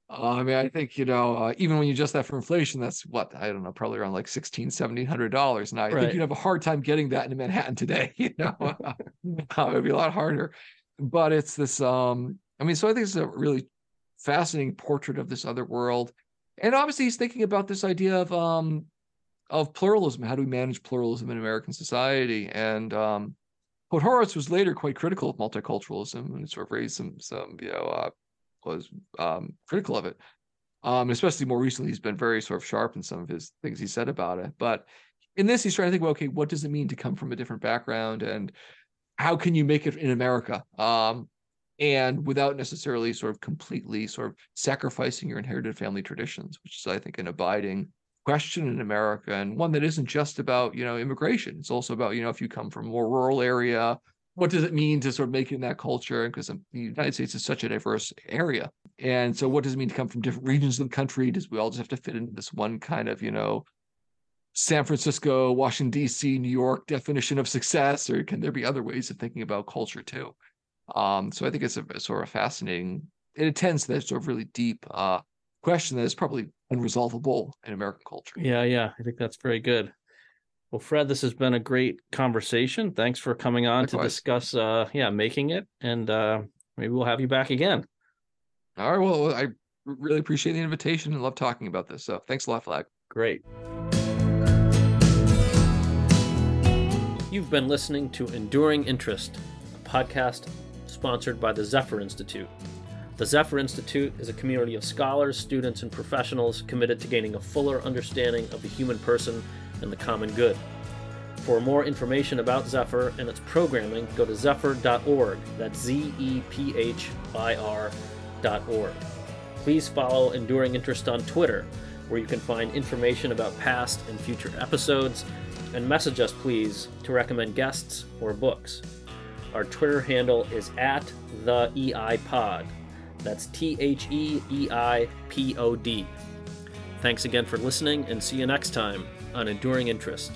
Uh, I mean, I think, you know, uh, even when you adjust that for inflation, that's what, I don't know, probably around like $16, $1,700. And I right. think you'd have a hard time getting that in Manhattan today, you know, uh, it would be a lot harder. But it's this, um, I mean, so I think it's a really fascinating portrait of this other world. And obviously he's thinking about this idea of, um, of pluralism. How do we manage pluralism in American society? And, um, was later quite critical of multiculturalism and sort of raised some, some, you know, uh, was um, critical of it. Um, especially more recently, he's been very sort of sharp in some of his things he said about it. But in this, he's trying to think, well, okay, what does it mean to come from a different background, and how can you make it in America, um, and without necessarily sort of completely sort of sacrificing your inherited family traditions, which is, I think, an abiding question in America, and one that isn't just about you know immigration. It's also about you know if you come from a more rural area what does it mean to sort of make it in that culture? Because the United States is such a diverse area. And so what does it mean to come from different regions of the country? Does we all just have to fit into this one kind of, you know, San Francisco, Washington, D.C., New York definition of success, or can there be other ways of thinking about culture too? Um, so I think it's a, sort of fascinating, it attends to that sort of really deep uh, question that is probably unresolvable in American culture. Yeah, yeah, I think that's very good. Well, Fred, this has been a great conversation. Thanks for coming on Likewise. to discuss, uh, yeah, making it, and uh, maybe we'll have you back again. All right. Well, I really appreciate the invitation and love talking about this. So, thanks a lot, Flagg. Great. You've been listening to Enduring Interest, a podcast sponsored by the Zephyr Institute. The Zephyr Institute is a community of scholars, students, and professionals committed to gaining a fuller understanding of the human person and the common good. For more information about Zephyr and its programming, go to zephyr.org. That's Z E P H I R.org. Please follow Enduring Interest on Twitter, where you can find information about past and future episodes, and message us, please, to recommend guests or books. Our Twitter handle is at the EI Pod. That's T H E E I P O D. Thanks again for listening, and see you next time on Enduring Interest.